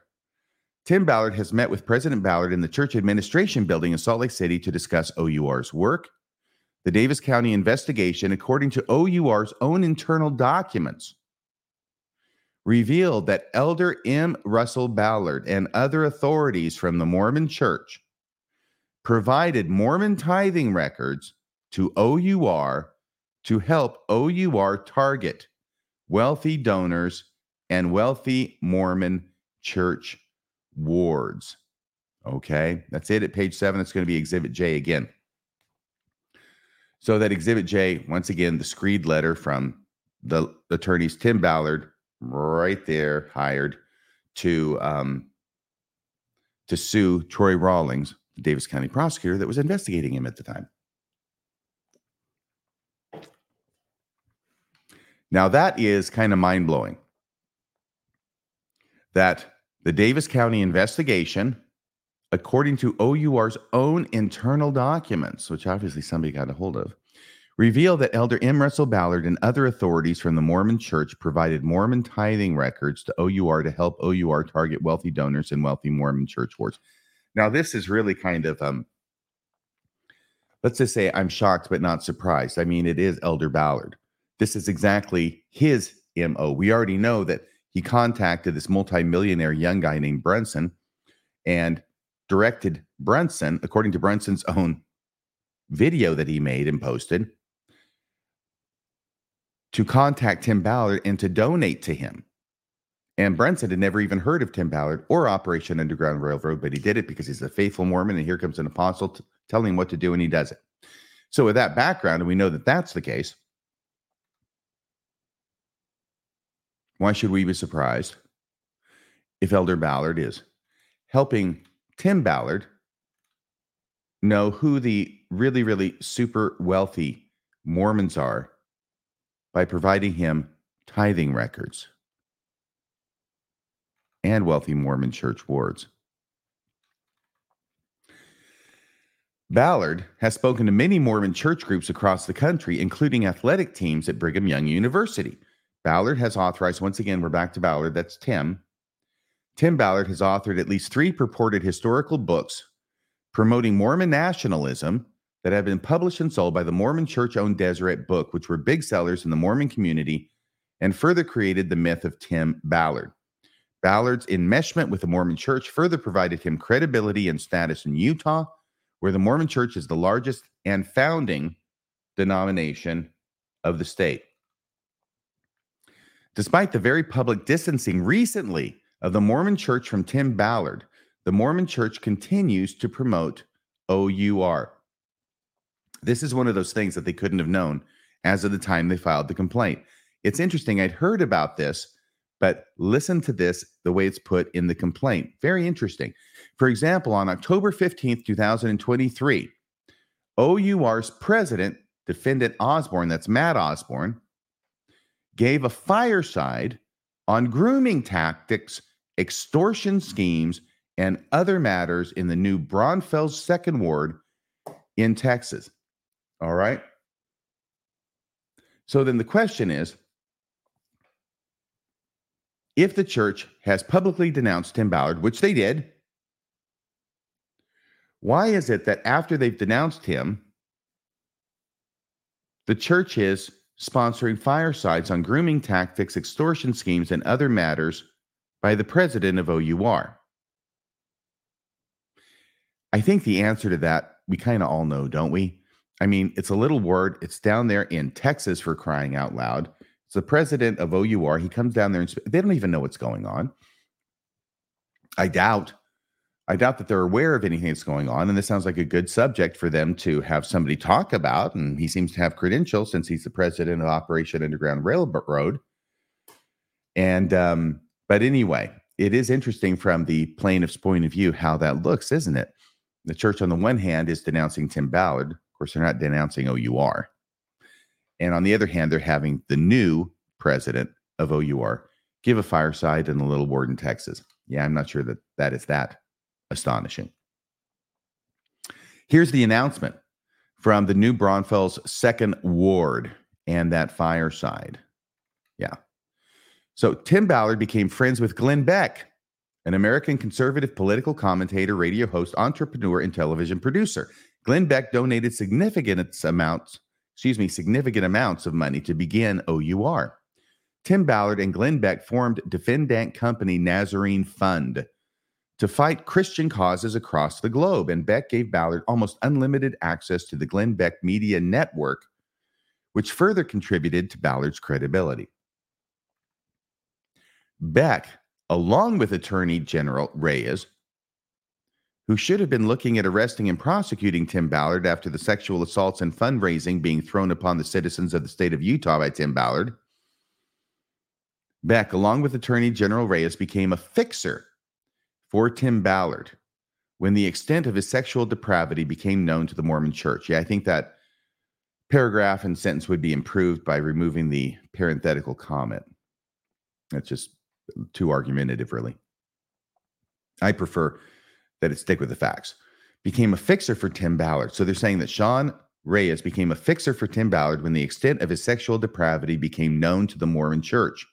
Tim Ballard has met with President Ballard in the church administration building in Salt Lake City to discuss OUR's work. The Davis County investigation, according to OUR's own internal documents, revealed that Elder M. Russell Ballard and other authorities from the Mormon Church provided Mormon tithing records to OUR to help OUR target wealthy donors and wealthy Mormon church wards. Okay, that's it at page seven. It's going to be Exhibit J again. So that Exhibit J, once again, the screed letter from the attorneys Tim Ballard, right there, hired to um, to sue Troy Rawlings, the Davis County prosecutor that was investigating him at the time. Now that is kind of mind blowing. That the Davis County investigation, according to OUR's own internal documents, which obviously somebody got a hold of, revealed that Elder M. Russell Ballard and other authorities from the Mormon Church provided Mormon tithing records to OUR to help OUR target wealthy donors and wealthy Mormon church wards. Now, this is really kind of, um, let's just say I'm shocked but not surprised. I mean, it is Elder Ballard. this is exactly his MO. We already know that he contacted this multimillionaire young guy named Brunson and directed Brunson, according to Brunson's own video that he made and posted, to contact Tim Ballard and to donate to him. And Brunson had never even heard of Tim Ballard or Operation Underground Railroad, but he did it because he's a faithful Mormon. And here comes an apostle t- telling him what to do, and he does it. So, with that background, and we know that that's the case, why should we be surprised if Elder Ballard is helping Tim Ballard know who the really, really super wealthy Mormons are by providing him tithing records and wealthy Mormon church wards. Ballard has spoken to many Mormon church groups across the country, including athletic teams at Brigham Young University. Ballard has authorized, once again, we're back to Ballard, that's Tim. Tim Ballard has authored at least three purported historical books promoting Mormon nationalism that have been published and sold by the Mormon church owned Deseret Book, which were big sellers in the Mormon community and further created the myth of Tim Ballard. Ballard's enmeshment with the Mormon church further provided him credibility and status in Utah, where the Mormon church is the largest and founding denomination of the state. Despite the very public distancing recently of the Mormon church from Tim Ballard, the Mormon church continues to promote OUR. This is one of those things that they couldn't have known as of the time they filed the complaint. It's interesting. I'd heard about this but listen to this the way it's put in the complaint. Very interesting. For example, on October 15th, 2023, OUR's president, defendant Osborne, that's Matt Osborne, gave a fireside on grooming tactics, extortion schemes, and other matters in the new Braunfels Second Ward in Texas. All right. So then the question is if the church has publicly denounced Tim Ballard, which they did, why is it that after they've denounced him, the church is sponsoring firesides on grooming tactics, extortion schemes, and other matters by the president of OUR? I think the answer to that we kind of all know, don't we? I mean, it's a little word. It's down there in Texas for crying out loud. It's the president of OUR. He comes down there and they don't even know what's going on. I doubt, I doubt that they're aware of anything that's going on. And this sounds like a good subject for them to have somebody talk about. And he seems to have credentials since he's the president of Operation Underground Railroad. And um, but anyway, it is interesting from the plaintiff's point of view how that looks, isn't it? The church, on the one hand, is denouncing Tim Ballard. Course, they're not denouncing OUR. And on the other hand, they're having the new president of OUR give a fireside in a little ward in Texas. Yeah, I'm not sure that that is that astonishing. Here's the announcement from the new Braunfels second ward and that fireside. Yeah. So Tim Ballard became friends with Glenn Beck, an American conservative political commentator, radio host, entrepreneur, and television producer. Glenn Beck donated significant amounts excuse me, significant amounts of money to begin OUR. Tim Ballard and Glenn Beck formed defendant company Nazarene Fund to fight Christian causes across the globe, and Beck gave Ballard almost unlimited access to the Glenn Beck Media Network, which further contributed to Ballard's credibility. Beck, along with Attorney General Reyes, who should have been looking at arresting and prosecuting Tim Ballard after the sexual assaults and fundraising being thrown upon the citizens of the state of Utah by Tim Ballard. Beck, along with Attorney General Reyes, became a fixer for Tim Ballard when the extent of his sexual depravity became known to the Mormon church. Yeah, I think that paragraph and sentence would be improved by removing the parenthetical comment. That's just too argumentative, really. I prefer that it stick with the facts. Became a fixer for Tim Ballard. So they're saying that Sean Reyes became a fixer for Tim Ballard when the extent of his sexual depravity became known to the Mormon church.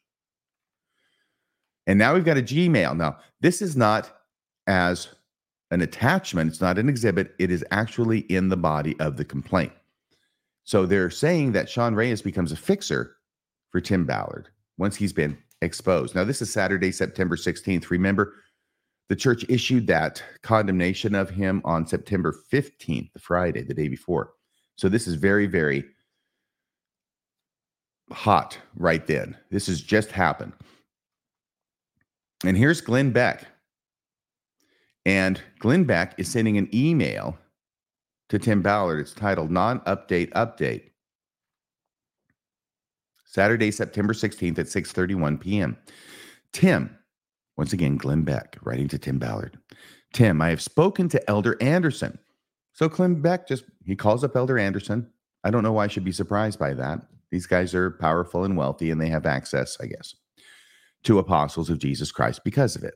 And now we've got a Gmail. Now, this is not as an attachment, it's not an exhibit, it is actually in the body of the complaint. So they're saying that Sean Reyes becomes a fixer for Tim Ballard once he's been exposed. Now, this is Saturday, September 16th. Remember, the church issued that condemnation of him on September 15th, the Friday, the day before. So this is very, very hot right then. This has just happened. And here's Glenn Beck. And Glenn Beck is sending an email to Tim Ballard. It's titled Non Update Update. Saturday, September 16th at 6:31 p.m. Tim, once again, Glenn Beck writing to Tim Ballard. Tim, I have spoken to Elder Anderson. So Glenn Beck just he calls up Elder Anderson. I don't know why I should be surprised by that. These guys are powerful and wealthy and they have access, I guess, to apostles of Jesus Christ because of it.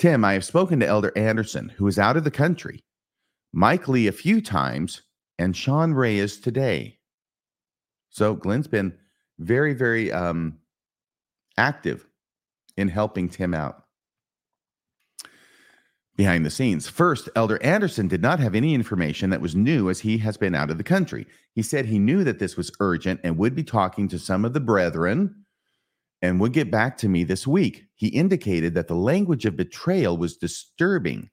Tim, I have spoken to Elder Anderson, who is out of the country, Mike Lee a few times, and Sean Reyes today. So Glenn's been very, very um, active in helping Tim out behind the scenes. First, Elder Anderson did not have any information that was new as he has been out of the country. He said he knew that this was urgent and would be talking to some of the brethren and would get back to me this week. He indicated that the language of betrayal was disturbing.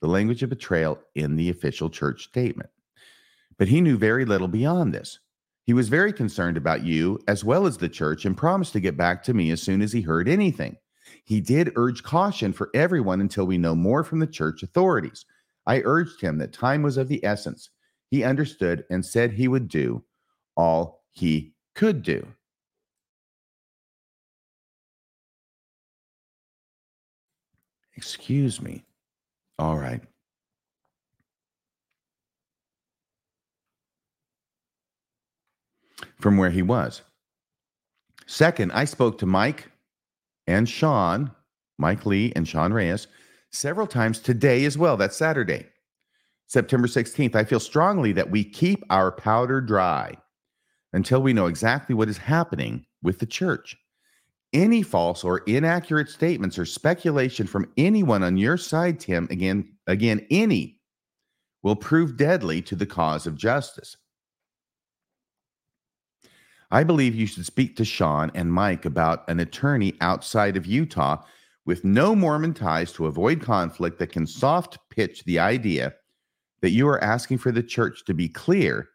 The language of betrayal in the official church statement. But he knew very little beyond this. He was very concerned about you as well as the church and promised to get back to me as soon as he heard anything. He did urge caution for everyone until we know more from the church authorities. I urged him that time was of the essence. He understood and said he would do all he could do. Excuse me. All right. from where he was. Second, I spoke to Mike and Sean, Mike Lee and Sean Reyes, several times today as well. That's Saturday, September 16th. I feel strongly that we keep our powder dry until we know exactly what is happening with the church. Any false or inaccurate statements or speculation from anyone on your side, Tim, again, again, any will prove deadly to the cause of justice. I believe you should speak to Sean and Mike about an attorney outside of Utah with no Mormon ties to avoid conflict that can soft pitch the idea that you are asking for the church to be clear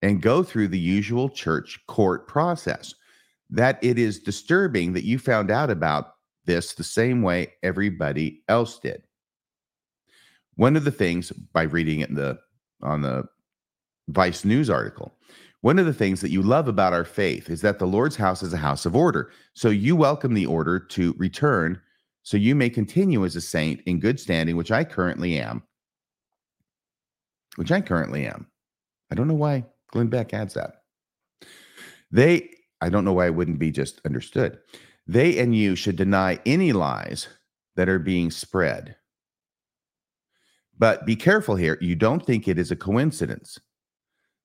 and go through the usual church court process. That it is disturbing that you found out about this the same way everybody else did. One of the things by reading it in the on the Vice News article one of the things that you love about our faith is that the Lord's house is a house of order. So you welcome the order to return so you may continue as a saint in good standing, which I currently am. Which I currently am. I don't know why Glenn Beck adds that. They, I don't know why it wouldn't be just understood. They and you should deny any lies that are being spread. But be careful here. You don't think it is a coincidence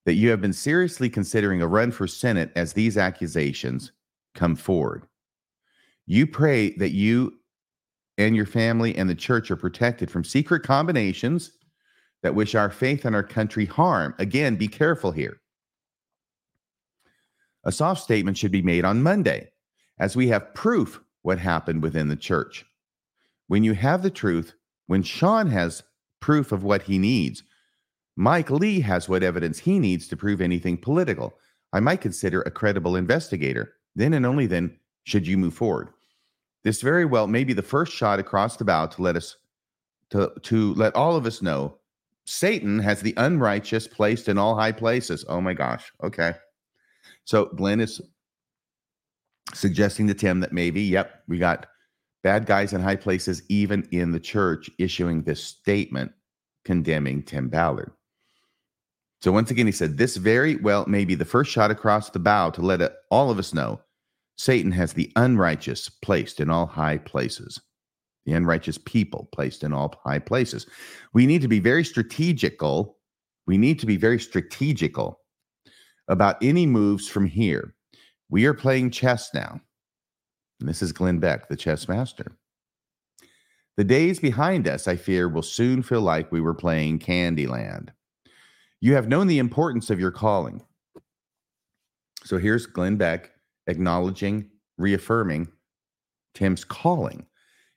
that you have been seriously considering a run for Senate as these accusations come forward. You pray that you and your family and the church are protected from secret combinations that wish our faith and our country harm. Again, be careful here. A soft statement should be made on Monday as we have proof what happened within the church. When you have the truth, when Sean has proof of what he needs, Mike Lee has what evidence he needs to prove anything political. I might consider a credible investigator. Then and only then should you move forward. This very well may be the first shot across the bow to let us to to let all of us know Satan has the unrighteous placed in all high places. Oh my gosh. Okay. So Glenn is suggesting to Tim that maybe, yep, we got bad guys in high places, even in the church, issuing this statement condemning Tim Ballard. So once again, he said, This very well may be the first shot across the bow to let all of us know Satan has the unrighteous placed in all high places, the unrighteous people placed in all high places. We need to be very strategical. We need to be very strategical about any moves from here. We are playing chess now. And this is Glenn Beck, the chess master. The days behind us, I fear, will soon feel like we were playing Candyland. You have known the importance of your calling. So here's Glenn Beck acknowledging, reaffirming Tim's calling.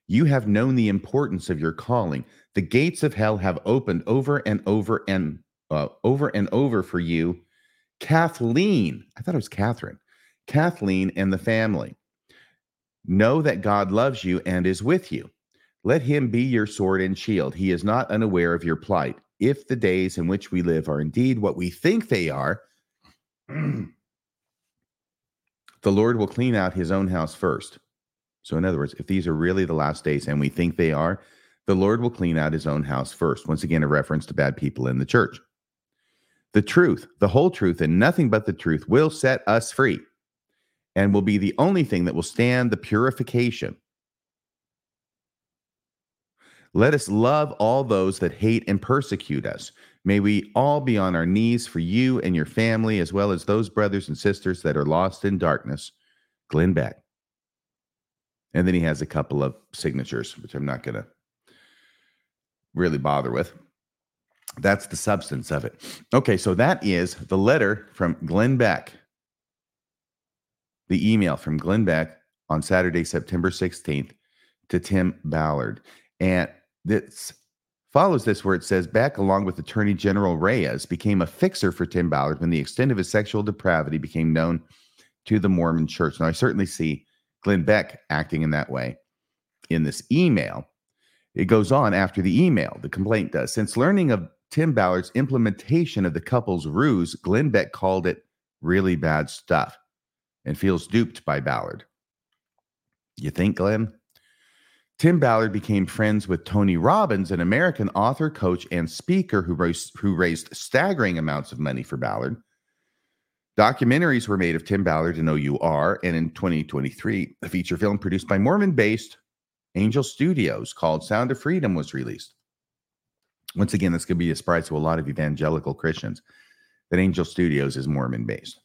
You have known the importance of your calling. The gates of hell have opened over and over and uh, over and over for you, Kathleen. I thought it was Catherine. Kathleen and the family. Know that God loves you and is with you. Let him be your sword and shield. He is not unaware of your plight. If the days in which we live are indeed what we think they are, the Lord will clean out his own house first. So, in other words, if these are really the last days and we think they are, the Lord will clean out his own house first. Once again, a reference to bad people in the church. The truth, the whole truth, and nothing but the truth will set us free and will be the only thing that will stand the purification. Let us love all those that hate and persecute us. May we all be on our knees for you and your family, as well as those brothers and sisters that are lost in darkness. Glenn Beck. And then he has a couple of signatures, which I'm not going to really bother with. That's the substance of it. Okay, so that is the letter from Glenn Beck the email from Glenn Beck on Saturday, September 16th to Tim Ballard. And this follows this where it says Beck, along with Attorney General Reyes, became a fixer for Tim Ballard when the extent of his sexual depravity became known to the Mormon church. Now, I certainly see Glenn Beck acting in that way in this email. It goes on after the email, the complaint does. Since learning of Tim Ballard's implementation of the couple's ruse, Glenn Beck called it really bad stuff and feels duped by Ballard. You think, Glenn? Tim Ballard became friends with Tony Robbins, an American author, coach, and speaker who raised, who raised staggering amounts of money for Ballard. Documentaries were made of Tim Ballard and OUR, and in 2023, a feature film produced by Mormon based Angel Studios called Sound of Freedom was released. Once again, this could be a surprise to a lot of evangelical Christians that Angel Studios is Mormon based.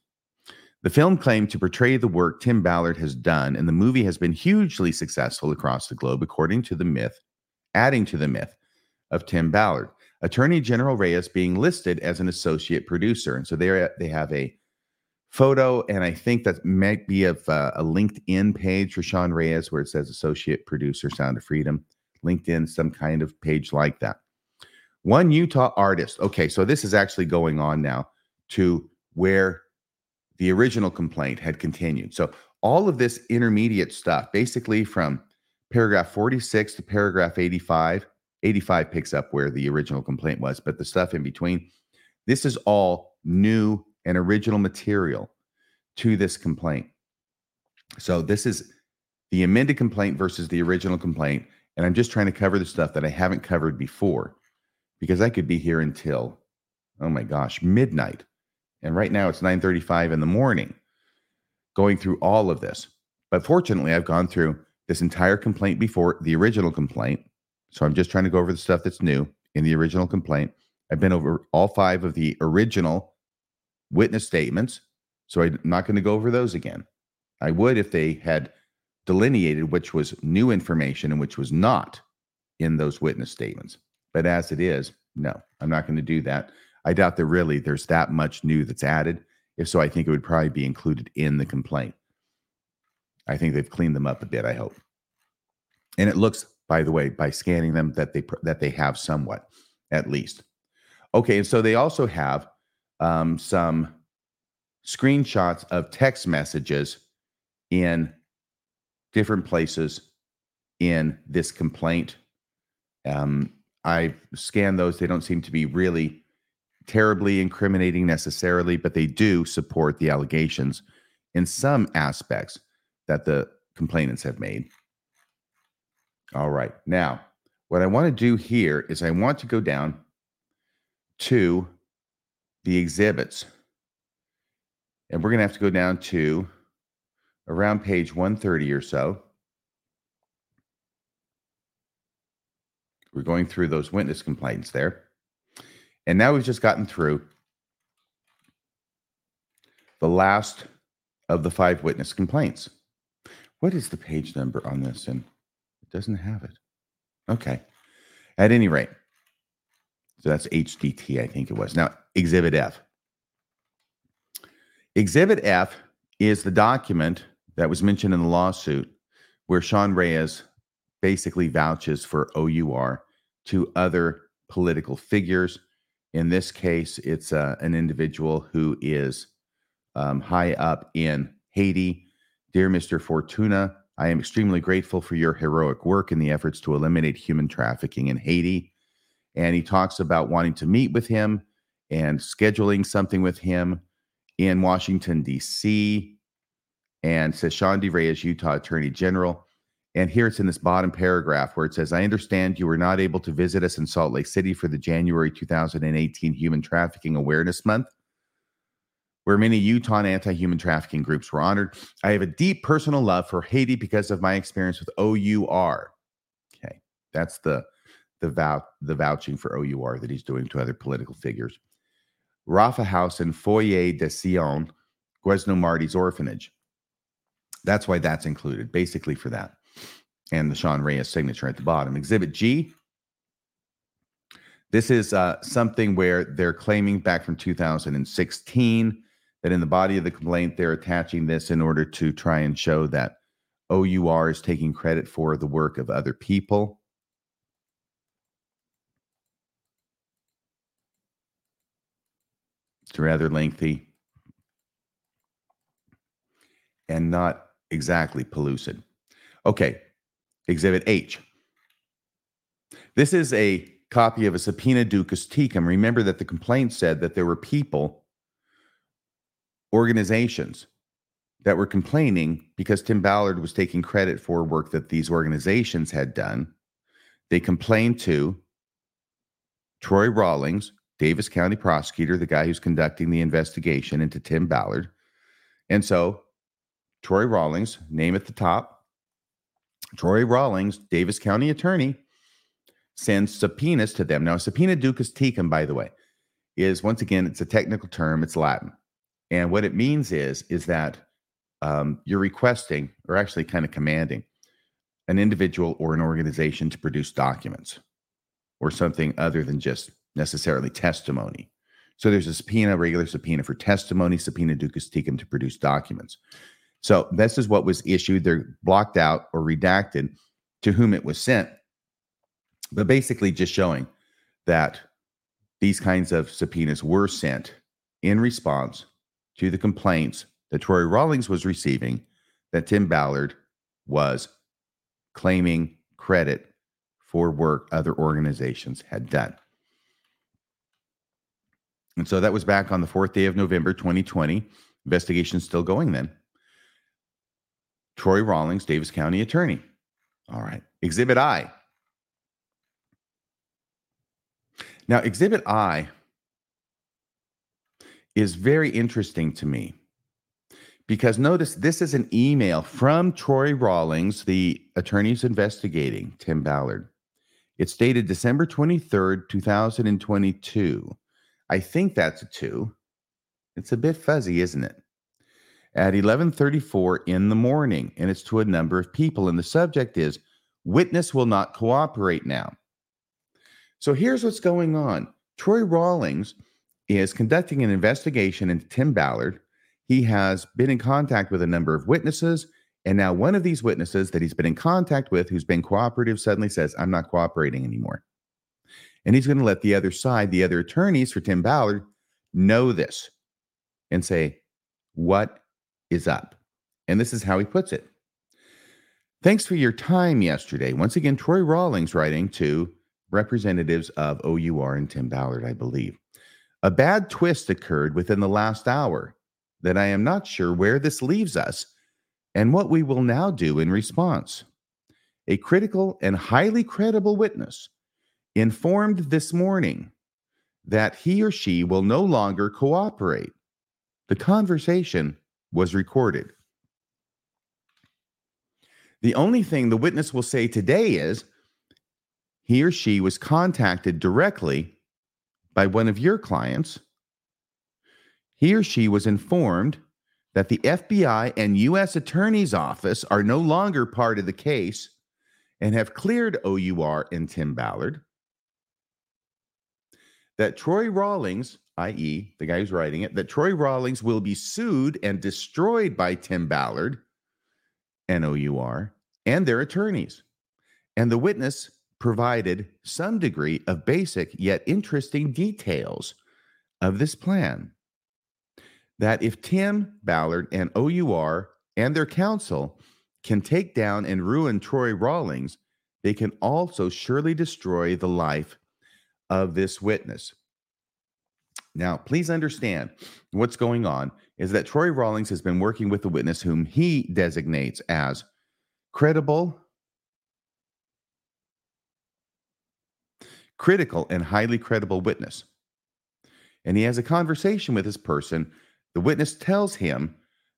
The film claimed to portray the work Tim Ballard has done, and the movie has been hugely successful across the globe, according to the myth, adding to the myth of Tim Ballard. Attorney General Reyes being listed as an associate producer. And so they they have a photo, and I think that might be of uh, a LinkedIn page for Sean Reyes where it says associate producer, Sound of Freedom. LinkedIn, some kind of page like that. One Utah artist. Okay, so this is actually going on now to where the original complaint had continued. So all of this intermediate stuff, basically from paragraph 46 to paragraph 85, 85 picks up where the original complaint was, but the stuff in between, this is all new and original material to this complaint. So this is the amended complaint versus the original complaint. And I'm just trying to cover the stuff that I haven't covered before because I could be here until, oh my gosh, midnight and right now it's 9:35 in the morning going through all of this. But fortunately, I've gone through this entire complaint before the original complaint. So I'm just trying to go over the stuff that's new in the original complaint. I've been over all five of the original witness statements. So I'm not going to go over those again. I would if they had delineated which was new information and which was not in those witness statements. But as it is, no, I'm not going to do that. I doubt that really there's that much new that's added. If so, I think it would probably be included in the complaint. I think they've cleaned them up a bit. I hope. And it looks, by the way, by scanning them, that they that they have somewhat, at least. Okay, and so they also have um, some screenshots of text messages in different places in this complaint. Um, I scanned those; they don't seem to be really terribly incriminating necessarily, but they do support the allegations in some aspects that the complainants have made. All right. Now, what I want to do here is I want to go down to the exhibits. And we're going to have to go down to around page 130 or so. We're going through those witness complaints there. And now we've just gotten through the last of the five witness complaints. What is the page number on this? And it doesn't have it. Okay. At any rate, so that's HDT, I think it was. Now, Exhibit F. Exhibit F is the document that was mentioned in the lawsuit where Sean Reyes basically vouches for OUR to other political figures. In this case, it's uh, an individual who is um, high up in Haiti. Dear Mr. Fortuna, I am extremely grateful for your heroic work in the efforts to eliminate human trafficking in Haiti. And he talks about wanting to meet with him and scheduling something with him in Washington, D.C. And says Sean D. Reyes, Utah Attorney General. And here it's in this bottom paragraph where it says, I understand you were not able to visit us in Salt Lake City for the January 2018 Human Trafficking Awareness Month where many Utah anti human trafficking groups were honored. I have a deep personal love for Haiti because of my experience with OUR. Okay, that's the the vou- the vouching for OUR that he's doing to other political figures. Rapha House and Foyer de Sion, Guesno Marty's orphanage. That's why that's included, basically for that. And the Sean Reyes signature at the bottom. Exhibit G. This is uh, something where they're claiming back from 2016 that in the body of the complaint, they're attaching this in order to try and show that OUR is taking credit for the work of other people. It's rather lengthy and not exactly pellucid. Okay, Exhibit H. This is a copy of a subpoena duces tecum. Remember that the complaint said that there were people organizations that were complaining because Tim Ballard was taking credit for work that these organizations had done. They complained to Troy Rawlings, Davis County prosecutor, the guy who's conducting the investigation into Tim Ballard. And so Troy Rawlings, name at the top, Troy Rawlings, Davis County attorney, sends subpoenas to them. Now, subpoena duces tecum, by the way, is once again, it's a technical term, it's Latin. And what it means is is that um, you're requesting, or actually kind of commanding, an individual or an organization to produce documents or something other than just necessarily testimony. So there's a subpoena, regular subpoena for testimony, subpoena duces tecum to produce documents. So this is what was issued. They're blocked out or redacted to whom it was sent, but basically just showing that these kinds of subpoenas were sent in response to the complaints that Troy Rawlings was receiving that Tim Ballard was claiming credit for work other organizations had done. And so that was back on the fourth day of November 2020. Investigation still going then. Troy Rawlings, Davis County Attorney. All right. Exhibit I. Now, Exhibit I is very interesting to me because notice this is an email from Troy Rawlings, the attorneys investigating Tim Ballard. It's dated December 23rd, 2022. I think that's a two. It's a bit fuzzy, isn't it? At 11:34 in the morning, and it's to a number of people, and the subject is witness will not cooperate now. So here's what's going on. Troy Rawlings is conducting an investigation into Tim Ballard. He has been in contact with a number of witnesses. And now, one of these witnesses that he's been in contact with, who's been cooperative, suddenly says, I'm not cooperating anymore. And he's going to let the other side, the other attorneys for Tim Ballard, know this and say, What is up? And this is how he puts it. Thanks for your time yesterday. Once again, Troy Rawlings writing to representatives of OUR and Tim Ballard, I believe. A bad twist occurred within the last hour that I am not sure where this leaves us and what we will now do in response. A critical and highly credible witness informed this morning that he or she will no longer cooperate. The conversation was recorded. The only thing the witness will say today is he or she was contacted directly by one of your clients, he or she was informed that the FBI and U.S. Attorney's Office are no longer part of the case and have cleared OUR and Tim Ballard, that Troy Rawlings i.e., the guy who's writing it, that Troy Rawlings will be sued and destroyed by Tim Ballard, N O U R, and their attorneys. And the witness provided some degree of basic yet interesting details of this plan. That if Tim Ballard and OUR and their counsel can take down and ruin Troy Rawlings, they can also surely destroy the life of this witness. Now, please understand what's going on is that Troy Rawlings has been working with the witness whom he designates as credible, critical, and highly credible witness. And he has a conversation with this person. The witness tells him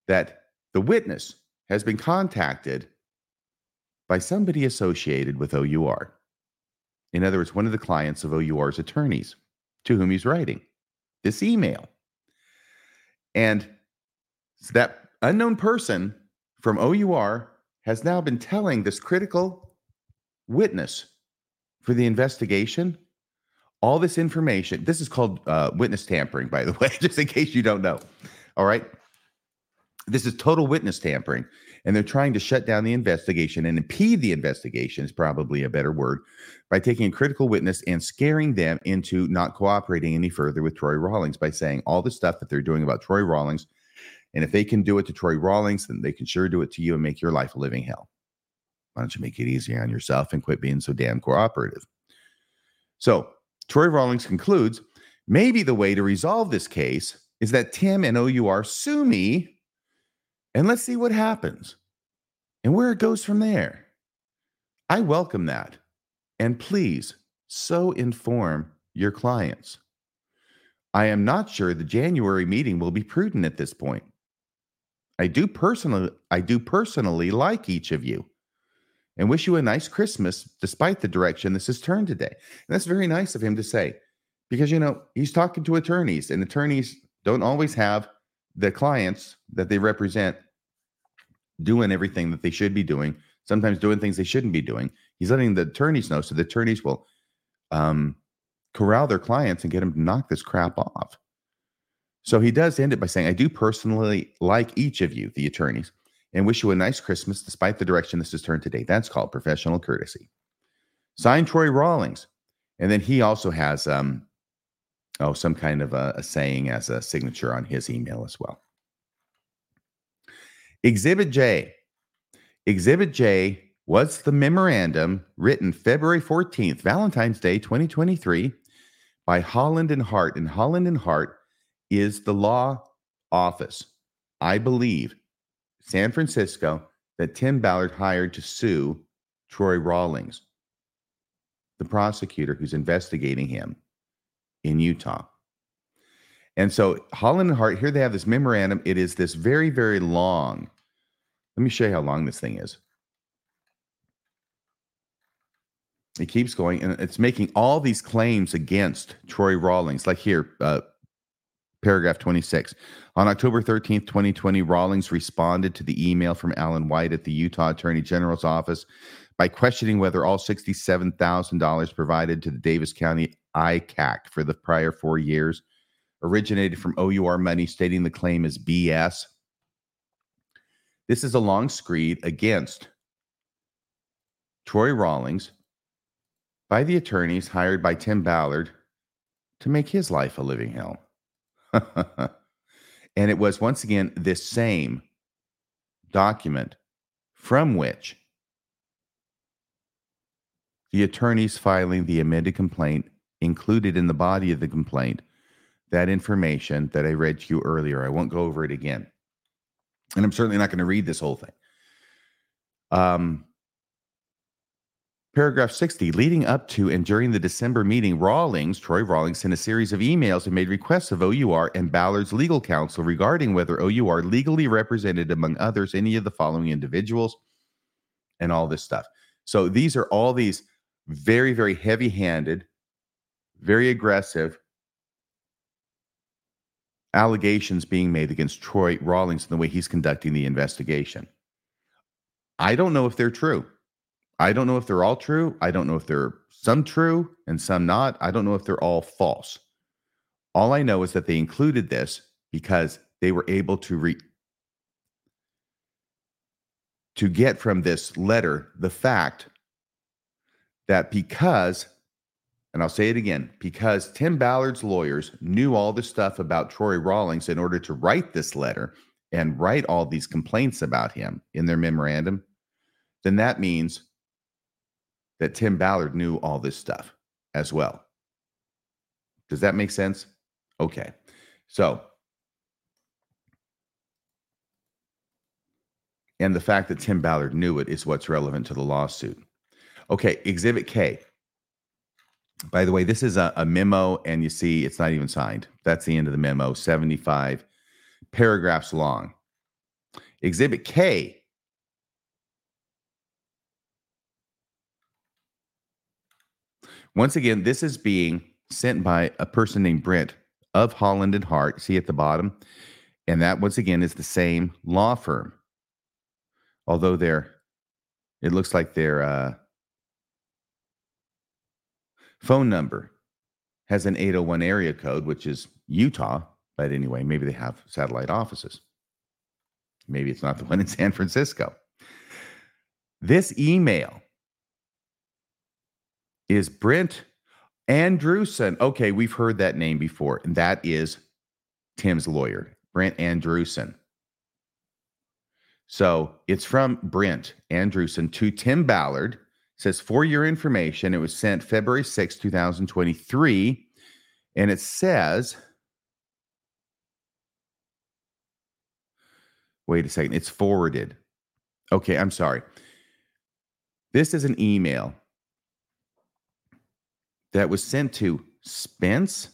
that the witness has been contacted by somebody associated with OUR. In other words, one of the clients of OUR's attorneys to whom he's writing this email. And that unknown person from OUR has now been telling this critical witness for the investigation all this information. This is called uh, witness tampering, by the way, just in case you don't know. All right. This is total witness tampering. And they're trying to shut down the investigation and impede the investigation, is probably a better word, by taking a critical witness and scaring them into not cooperating any further with Troy Rawlings by saying all the stuff that they're doing about Troy Rawlings. And if they can do it to Troy Rawlings, then they can sure do it to you and make your life a living hell. Why don't you make it easier on yourself and quit being so damn cooperative? So Troy Rawlings concludes maybe the way to resolve this case is that Tim and OUR sue me and let's see what happens and where it goes from there. I welcome that. And please so inform your clients. I am not sure the January meeting will be prudent at this point. I do personally I do personally like each of you and wish you a nice Christmas despite the direction this has turned today. And that's very nice of him to say because you know, he's talking to attorneys and attorneys don't always have the clients that they represent doing everything that they should be doing, sometimes doing things they shouldn't be doing. He's letting the attorneys know so the attorneys will um, corral their clients and get them to knock this crap off. So he does end it by saying, I do personally like each of you, the attorneys, and wish you a nice Christmas despite the direction this has turned today. That's called professional courtesy. Signed Troy Rawlings. And then he also has um, oh, some kind of a, a saying as a signature on his email as well. Exhibit J. Exhibit J was the memorandum written February 14th, Valentine's Day 2023, by Holland and Hart. And Holland and Hart is the law office, I believe, San Francisco, that Tim Ballard hired to sue Troy Rawlings, the prosecutor who's investigating him in Utah. And so Holland and Hart, here they have this memorandum. It is this very, very long. Let me show you how long this thing is. It keeps going and it's making all these claims against Troy Rawlings. Like here, uh, paragraph 26. On October 13th, 2020, Rawlings responded to the email from Alan White at the Utah Attorney General's office by questioning whether all $67,000 provided to the Davis County ICAC for the prior four years originated from OUR money, stating the claim is BS. This is a long screed against Troy Rawlings by the attorneys hired by Tim Ballard to make his life a living hell. and it was once again this same document from which the attorneys filing the amended complaint included in the body of the complaint that information that I read to you earlier. I won't go over it again. And I'm certainly not going to read this whole thing. Um, paragraph 60 leading up to and during the December meeting, Rawlings, Troy Rawlings, sent a series of emails and made requests of OUR and Ballard's legal counsel regarding whether OUR legally represented, among others, any of the following individuals and all this stuff. So these are all these very, very heavy handed, very aggressive allegations being made against Troy Rawlings and the way he's conducting the investigation. I don't know if they're true. I don't know if they're all true. I don't know if they're some true and some not. I don't know if they're all false. All I know is that they included this because they were able to re- to get from this letter the fact that because and I'll say it again, because Tim Ballard's lawyers knew all the stuff about Troy Rawlings in order to write this letter and write all these complaints about him in their memorandum, then that means that Tim Ballard knew all this stuff as well. Does that make sense? Okay. So, and the fact that Tim Ballard knew it is what's relevant to the lawsuit. Okay, Exhibit K. By the way, this is a, a, memo, and you see it's not even signed. That's the end of the memo, 75 paragraphs long. Exhibit K. Once again, this is being sent by a person named Brent of Holland and Hart. See at the bottom? And that, once again, is the same law firm. Although they're, it looks like they're, uh, Phone number has an 801 area code, which is Utah. But anyway, maybe they have satellite offices. Maybe it's not the one in San Francisco. This email is Brent Andrewson. Okay, we've heard that name before, and that is Tim's lawyer, Brent Andrewson. So it's from Brent Andrewson to Tim Ballard, says for your information, it was sent February 6, 2023. And it says, wait a second, it's forwarded. Okay, I'm sorry. This is an email that was sent to Spence.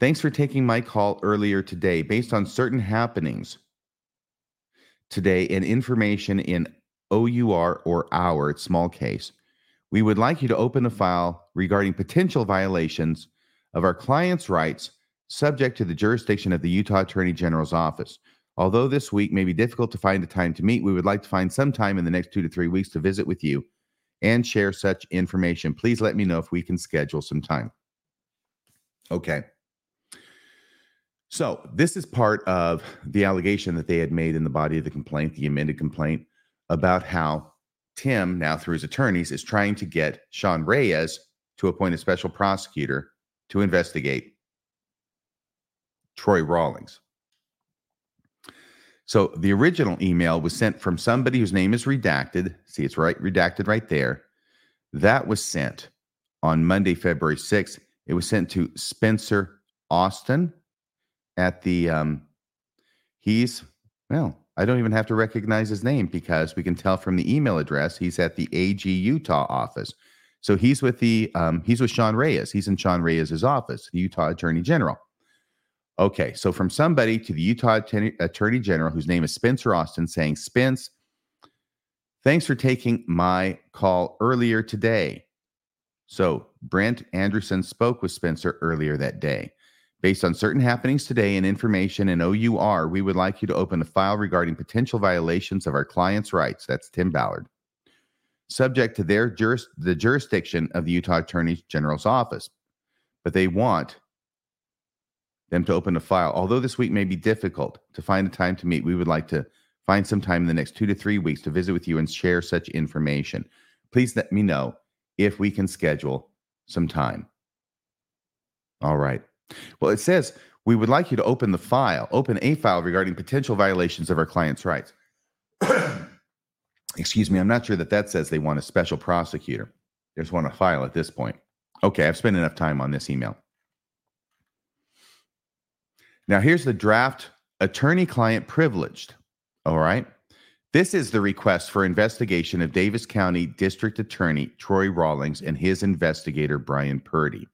Thanks for taking my call earlier today. Based on certain happenings today and information in OUR or our, it's small case, we would like you to open a file regarding potential violations of our client's rights subject to the jurisdiction of the Utah Attorney General's office. Although this week may be difficult to find a time to meet, we would like to find some time in the next two to three weeks to visit with you and share such information. Please let me know if we can schedule some time. Okay. So, this is part of the allegation that they had made in the body of the complaint, the amended complaint, about how Tim, now through his attorneys, is trying to get Sean Reyes to appoint a special prosecutor to investigate Troy Rawlings. So the original email was sent from somebody whose name is redacted. See, it's right redacted right there. That was sent on Monday, February 6th. It was sent to Spencer Austin at the um he's well, I don't even have to recognize his name because we can tell from the email address he's at the AG Utah office. So he's with the um, he's with Sean Reyes. He's in Sean Reyes's office, the Utah Attorney General. Okay, so from somebody to the Utah Attorney General, whose name is Spencer Austin, saying, Spence, thanks for taking my call earlier today. So Brent Anderson spoke with Spencer earlier that day. Based on certain happenings today and information in OUR, we would like you to open a file regarding potential violations of our client's rights. That's Tim Ballard. Subject to their juris, the jurisdiction of the Utah Attorney General's office. But they want them to open a file. Although this week may be difficult to find a time to meet, we would like to find some time in the next two to three weeks to visit with you and share such information. Please let me know if we can schedule some time. All right. Well, it says we would like you to open the file, open a file regarding potential violations of our client's rights. Excuse me, I'm not sure that that says they want a special prosecutor. Just want a file at this point. Okay, I've spent enough time on this email. Now, here's the draft attorney client privileged. All right. This is the request for investigation of Davis County District Attorney Troy Rawlings and his investigator, Brian Purdy.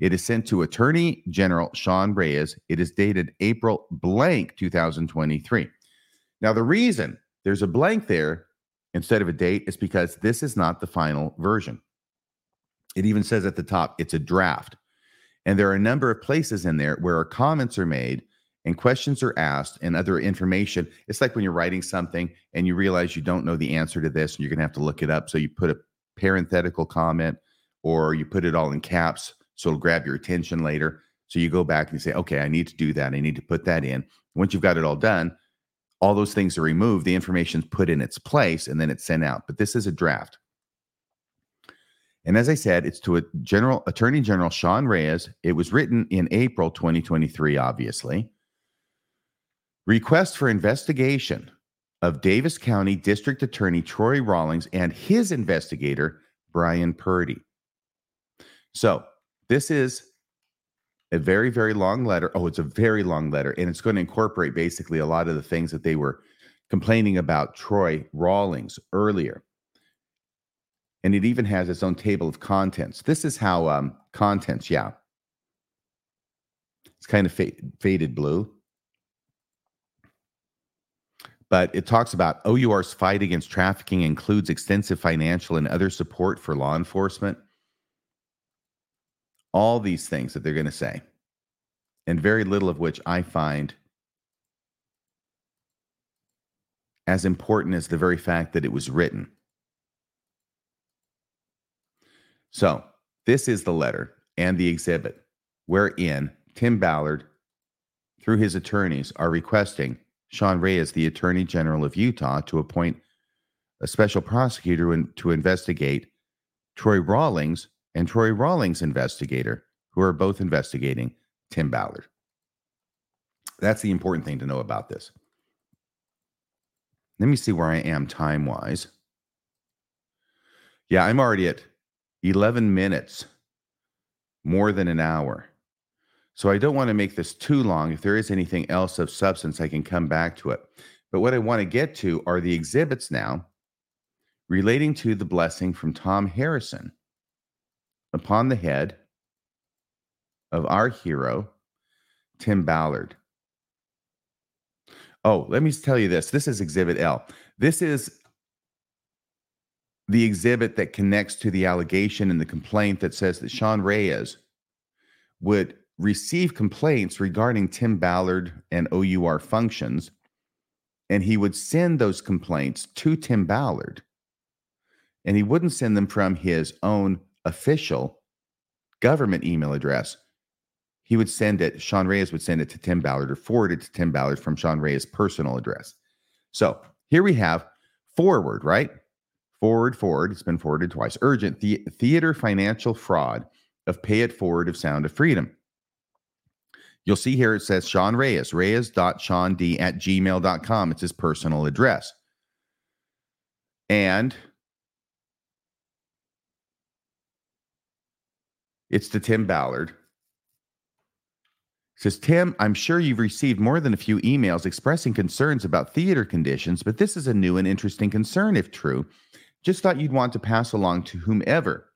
It is sent to Attorney General Sean Reyes. It is dated April blank 2023. Now, the reason there's a blank there instead of a date is because this is not the final version. It even says at the top it's a draft. And there are a number of places in there where comments are made and questions are asked and other information. It's like when you're writing something and you realize you don't know the answer to this and you're going to have to look it up. So you put a parenthetical comment or you put it all in caps so it'll grab your attention later. So you go back and you say, okay, I need to do that. I need to put that in. Once you've got it all done, all those things are removed. The information's put in its place and then it's sent out. But this is a draft. And as I said, it's to a general attorney general Sean Reyes. It was written in April 2023, obviously. Request for investigation of Davis County District Attorney Troy Rawlings and his investigator, Brian Purdy. So this is a very, very long letter. Oh, it's a very long letter, and it's going to incorporate basically a lot of the things that they were complaining about Troy Rawlings earlier. And it even has its own table of contents. This is how um, contents, yeah. It's kind of faded blue. But it talks about OUR's fight against trafficking includes extensive financial and other support for law enforcement all these things that they're going to say, and very little of which I find as important as the very fact that it was written. So, this is the letter and the exhibit wherein Tim Ballard, through his attorneys, are requesting Sean Reyes, the Attorney General of Utah, to appoint a special prosecutor to investigate Troy Rawlings and Troy Rawlings investigator, who are both investigating Tim Ballard. That's the important thing to know about this. Let me see where I am time wise. Yeah, I'm already at 11 minutes, more than an hour. So I don't want to make this too long. If there is anything else of substance, I can come back to it. But what I want to get to are the exhibits now relating to the blessing from Tom Harrison upon the head of our hero, Tim Ballard. Oh, let me tell you this. This is Exhibit L. This is the exhibit that connects to the allegation and the complaint that says that Sean Reyes would receive complaints regarding Tim Ballard and OUR functions, and he would send those complaints to Tim Ballard, and he wouldn't send them from his own official government email address, he would send it, Sean Reyes would send it to Tim Ballard or forward it to Tim Ballard from Sean Reyes' personal address. So here we have forward, right? Forward, forward. It's been forwarded twice. Urgent the- theater financial fraud of pay it forward of Sound of Freedom. You'll see here it says Sean Reyes, reyes.seand at gmail.com. It's his personal address. And It's to Tim Ballard. It says, Tim, I'm sure you've received more than a few emails expressing concerns about theater conditions, but this is a new and interesting concern, if true. Just thought you'd want to pass along to whomever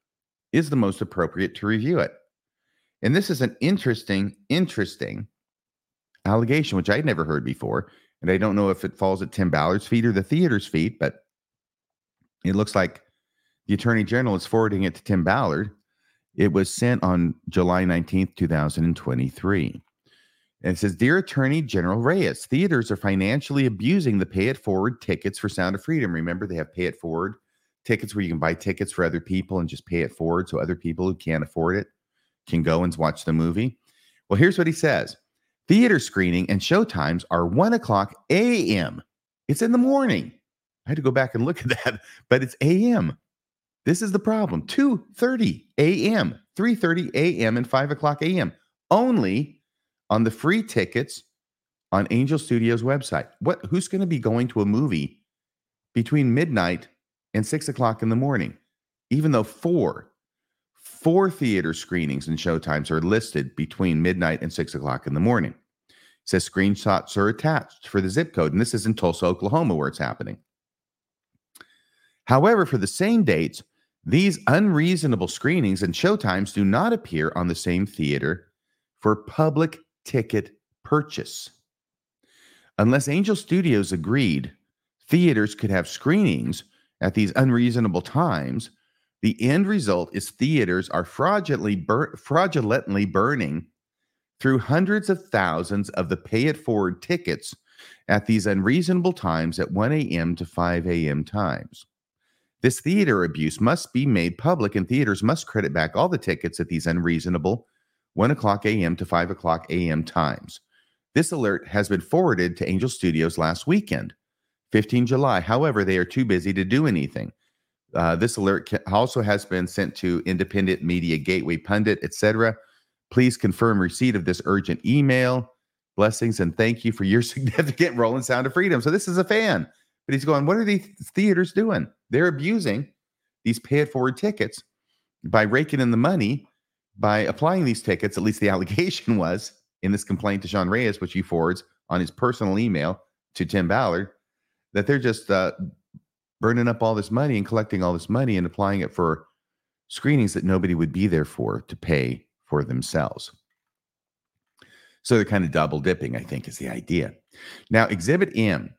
is the most appropriate to review it. And this is an interesting, interesting allegation, which I'd never heard before. And I don't know if it falls at Tim Ballard's feet or the theater's feet, but it looks like the attorney general is forwarding it to Tim Ballard. It was sent on July 19th, 2023. And it says, Dear Attorney General Reyes, theaters are financially abusing the pay it forward tickets for Sound of Freedom. Remember, they have pay it forward tickets where you can buy tickets for other people and just pay it forward so other people who can't afford it can go and watch the movie. Well, here's what he says Theater screening and show times are 1 o'clock a.m. It's in the morning. I had to go back and look at that, but it's a.m. This is the problem. 2:30 a.m., 3:30 a.m., and 5 o'clock a.m. only on the free tickets on Angel Studios website. What who's going to be going to a movie between midnight and six o'clock in the morning? Even though four, four theater screenings and showtimes are listed between midnight and six o'clock in the morning. It says screenshots are attached for the zip code, and this is in Tulsa, Oklahoma, where it's happening. However, for the same dates, these unreasonable screenings and showtimes do not appear on the same theater for public ticket purchase. Unless Angel Studios agreed theaters could have screenings at these unreasonable times, the end result is theaters are fraudulently, bur- fraudulently burning through hundreds of thousands of the pay it forward tickets at these unreasonable times at 1 a.m. to 5 a.m. times. This theater abuse must be made public, and theaters must credit back all the tickets at these unreasonable 1 o'clock a.m. to 5 o'clock a.m. times. This alert has been forwarded to Angel Studios last weekend, 15 July. However, they are too busy to do anything. Uh, this alert also has been sent to Independent Media Gateway Pundit, etc. Please confirm receipt of this urgent email. Blessings and thank you for your significant role in Sound of Freedom. So this is a fan, but he's going, what are these theaters doing? They're abusing these pay it forward tickets by raking in the money by applying these tickets. At least the allegation was in this complaint to Sean Reyes, which he forwards on his personal email to Tim Ballard, that they're just uh, burning up all this money and collecting all this money and applying it for screenings that nobody would be there for to pay for themselves. So they're kind of double dipping, I think, is the idea. Now, Exhibit M.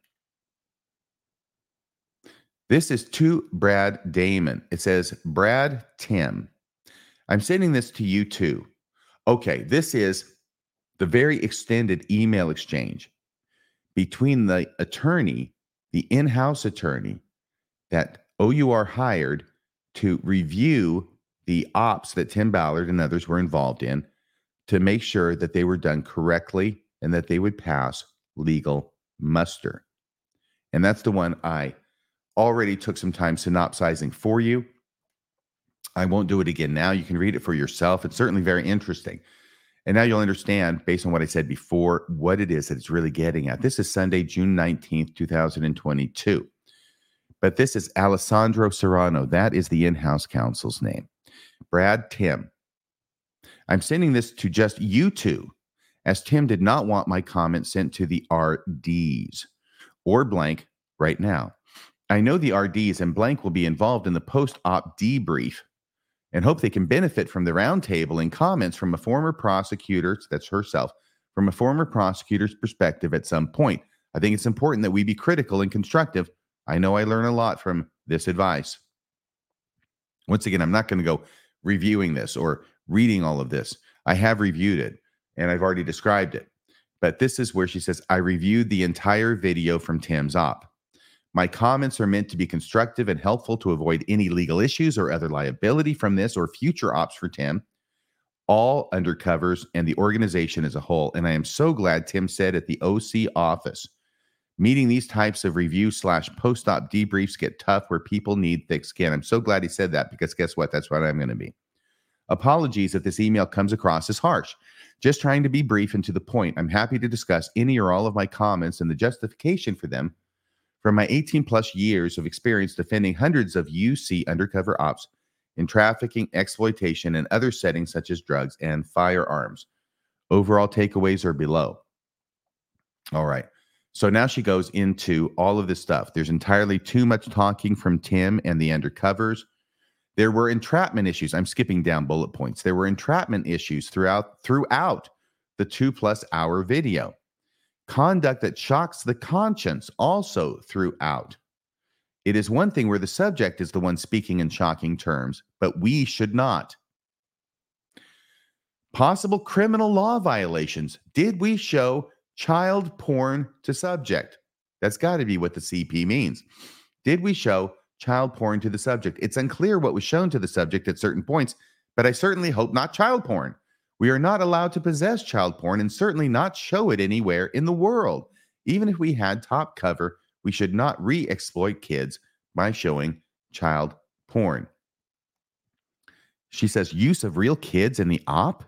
This is to Brad Damon. It says, Brad Tim. I'm sending this to you too. Okay, this is the very extended email exchange between the attorney, the in house attorney that OUR hired to review the ops that Tim Ballard and others were involved in to make sure that they were done correctly and that they would pass legal muster. And that's the one I already took some time synopsizing for you. I won't do it again now. You can read it for yourself. It's certainly very interesting. And now you'll understand, based on what I said before, what it is that it's really getting at. This is Sunday, June 19th, 2022. But this is Alessandra Serano. That is the in house counsel's name. Brad Tim. I'm sending this to just you two, as Tim did not want my comment sent to the RDs or blank right now. I know the RDs and blank will be involved in the post op debrief and hope they can benefit from the roundtable and comments from a former prosecutor, that's herself, from a former prosecutor's perspective at some point. I think it's important that we be critical and constructive I know I learn a lot from this advice. Once again, I'm not going to go reviewing this or reading all of this. I have reviewed it and I've already described it. But this is where she says, I reviewed the entire video from Tim's op. My comments are meant to be constructive and helpful to avoid any legal issues or other liability from this or future ops for Tim, all undercovers, and the organization as a whole. And I am so glad Tim said at the OC office Meeting these types of review slash post op debriefs get tough where people need thick skin. I'm so glad he said that because guess what? That's what I'm going to be. Apologies if this email comes across as harsh. Just trying to be brief and to the point. I'm happy to discuss any or all of my comments and the justification for them from my 18 plus years of experience defending hundreds of UC undercover ops in trafficking, exploitation, and other settings such as drugs and firearms. Overall takeaways are below. All right. So now she goes into all of this stuff. There's entirely too much talking from Tim and the undercovers. There were entrapment issues. I'm skipping down bullet points. There were entrapment issues throughout throughout the two plus hour video. Conduct that shocks the conscience also throughout. It is one thing where the subject is the one speaking in shocking terms, but we should not. Possible criminal law violations. Did we show child porn to subject. That's got to be what the CP means. Did we show child porn to the subject? It's unclear what was shown to the subject at certain points, but I certainly hope not child porn. We are not allowed to possess child porn and certainly not show it anywhere in the world. Even if we had top cover, we should not re exploit kids by showing child porn. She says use of real kids in the op.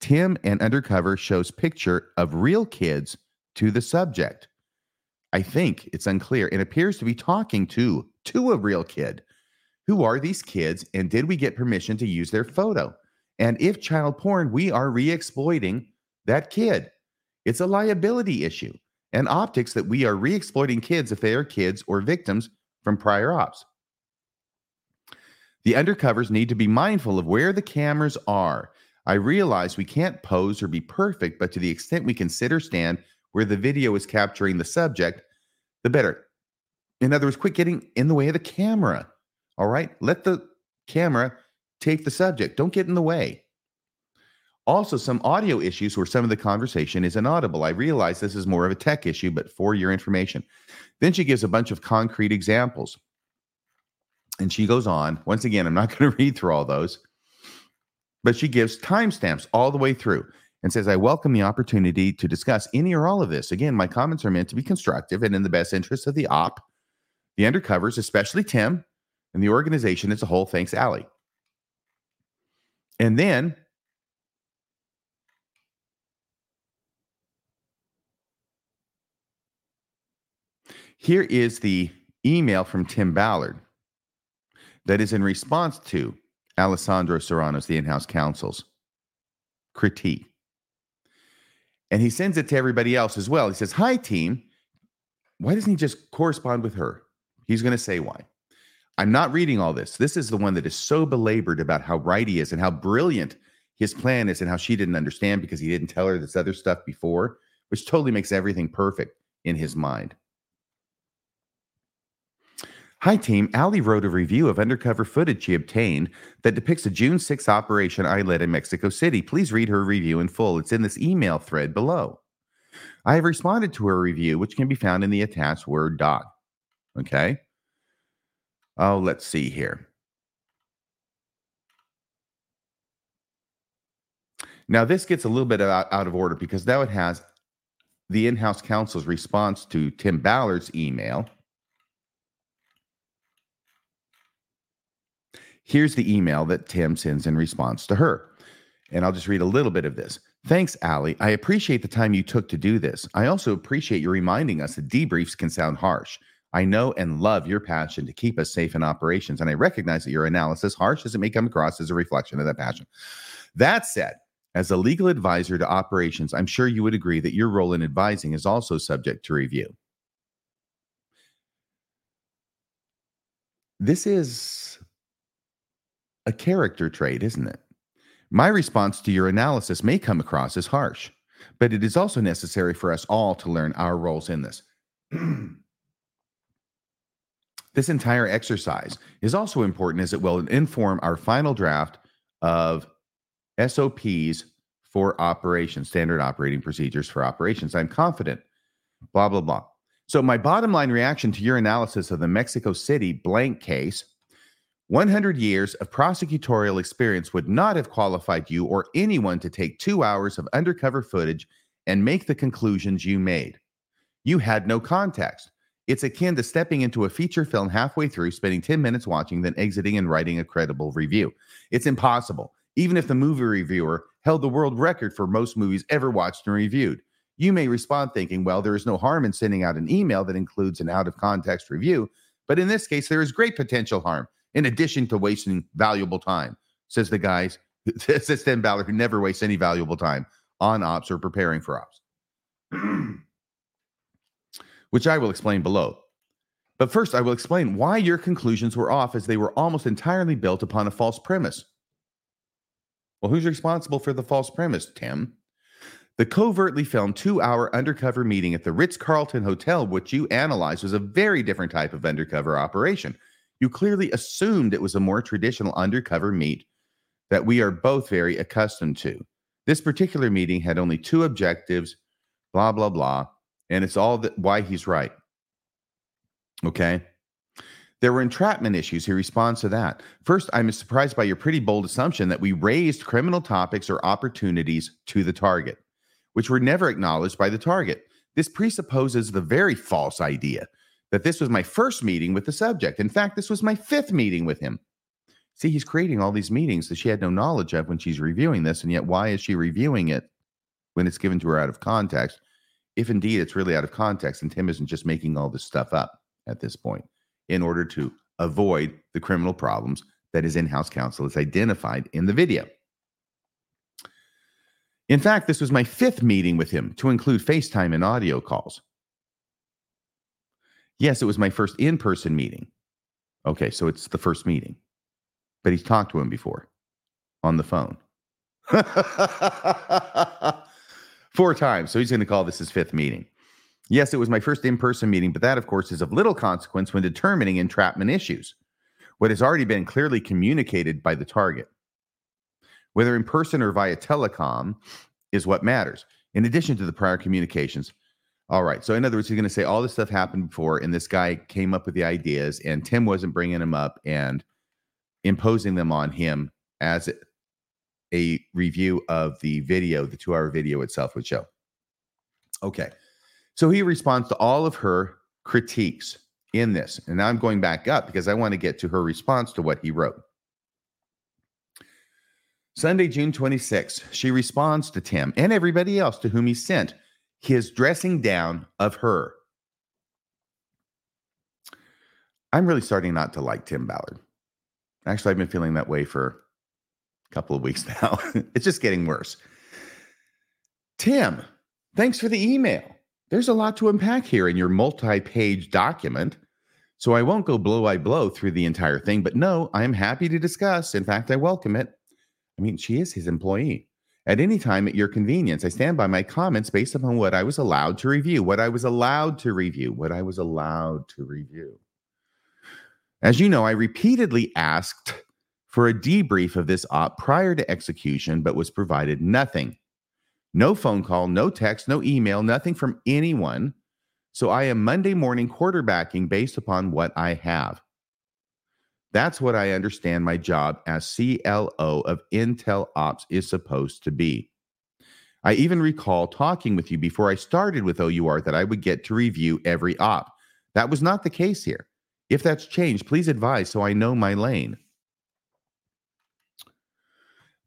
Tim and Undercover shows picture of real kids to the subject. I think it's unclear and appears to be talking to to a real kid. Who are these kids and did we get permission to use their photo? And if child porn, we are re-exploiting that kid. It's a liability issue and optics that we are re-exploiting kids if they are kids or victims from prior ops. The undercovers need to be mindful of where the cameras are I realize we can't pose or be perfect, but to the extent we or stand where the video is capturing the subject, the better. In other words, quit getting in the way of the camera. All right. Let the camera take the subject. Don't get in the way. Also, some audio issues where some of the conversation is inaudible. I realize this is more of a tech issue, but for your information. Then she gives a bunch of concrete examples. And she goes on. Once again, I'm not going to read through all those but she gives timestamps all the way through and says, I welcome the opportunity to discuss any or all of this. Again, my comments are meant to be constructive and in the best interest of the op, the undercovers, especially Tim, and the organization as a whole. Thanks, Allie. And then here is the email from Tim Ballard that is in response to Alessandra Serano's, the in house counsel's critique. And he sends it to everybody else as well. He says, Hi, team. Why doesn't he just correspond with her? He's going to say why. I'm not reading all this. This is the one that is so belabored about how right he is and how brilliant his plan is and how she didn't understand because he didn't tell her this other stuff before, which totally makes everything perfect in his mind. Hi, team. Ali wrote a review of undercover footage she obtained that depicts a June 6 operation I led in Mexico City. Please read her review in full. It's in this email thread below. I have responded to her review, which can be found in the attached Word doc. Okay. Oh, let's see here. Now, this gets a little bit out, out of order because now it has the in house counsel's response to Tim Ballard's email Here's the email that Tim sends in response to her. And I'll just read a little bit of this. Thanks, Allie. I appreciate the time you took to do this. I also appreciate you reminding us that debriefs can sound harsh. I know and love your passion to keep us safe in operations, and I recognize that your analysis, harsh as it may come across, is a reflection of that passion. That said, as a legal advisor to operations, I'm sure you would agree that your role in advising is also subject to review. This is a character trait, isn't it? My response to your analysis may come across as harsh, but it is also necessary for us all to learn our roles in this. this entire exercise is also important as it will inform our final draft of SOPs for operations, standard operating procedures for operations. I'm confident, blah, blah, blah. So, my bottom line reaction to your analysis of the Mexico City blank case 100 years of prosecutorial experience would not have qualified you or anyone to take two hours of undercover footage and make the conclusions you made. You had no context. It's akin to stepping into a feature film halfway through, spending 10 minutes watching, then exiting and writing a credible review. It's impossible, even if the movie reviewer held the world record for most movies ever watched and reviewed. You may respond thinking, well, there is no harm in sending out an email that includes an out of context review. But in this case, there is great potential harm in addition to wasting valuable time, says the guys, says Tim Ballard, who never wastes any valuable time on ops or preparing for ops, which I will explain below. But first, I will explain why your conclusions were off as they were almost entirely built upon a false premise. Well, who's responsible for the false premise, Tim? The covertly filmed two hour undercover meeting at the Ritz Carlton Hotel, which you analyzed, was a very different type of undercover operation you clearly assumed it was a more traditional undercover meet that we are both very accustomed to. This particular meeting had only two objectives, blah, blah, blah. And it's all that why he's right. Okay. There were entrapment issues. He responds to that. First, I'm surprised by your pretty bold assumption that we raised criminal topics or opportunities to the target, which were never acknowledged by the target. This presupposes the very false idea that this was my first meeting with the subject. In fact, this was my fifth meeting with him. See, he's creating all these meetings that she had no knowledge of when she's reviewing this. And yet, why is she reviewing it when it's given to her out of context? If indeed it's really out of context, and Tim isn't just making all this stuff up at this point in order to avoid the criminal problems that his in house counsel has identified in the video. In fact, this was my fifth meeting with him to include FaceTime and audio calls. Yes, it was my first in person meeting. Okay, so it's the first meeting, but he's talked to him before on the phone. Four times. So he's going to call this his fifth meeting. Yes, it was my first in person meeting, but that, of course, is of little consequence when determining entrapment issues. What has already been clearly communicated by the target, whether in person or via telecom, is what matters. In addition to the prior communications, all right. So in other words, he's going to say all this stuff happened before, and this guy came up with the ideas, and Tim wasn't bringing them up and imposing them on him as a review of the video, the two hour video itself would show. Okay. So he responds to all of her critiques in this. And now I'm going back up because I want to get to her response to what he wrote. Sunday, June 26th, she responds to Tim and everybody else to whom he sent his dressing down of her. I'm really starting not to like Tim Ballard. Actually, I've been feeling that way for couple of weeks now. it's just getting worse. Tim, thanks for the email. There's a lot to unpack here in your multi page document. So I won't go blow by blow through the entire thing, but no, I am happy to discuss. In fact, I welcome it. I mean, she is his employee. At any time at your convenience, I stand by my comments based upon what I was allowed to review, what I was allowed to review, what I was allowed to review. As you know, I repeatedly asked for a debrief of this op prior to execution, but was provided nothing. No phone call, no text, no email, nothing from anyone. So I am Monday morning quarterbacking based upon what I have. That's what I understand my job as CLO of Intel Ops is supposed to be. I even recall talking with you before I started with OUR that I would get to review every op. That was not the case here. If that's changed, please advise so I know my lane.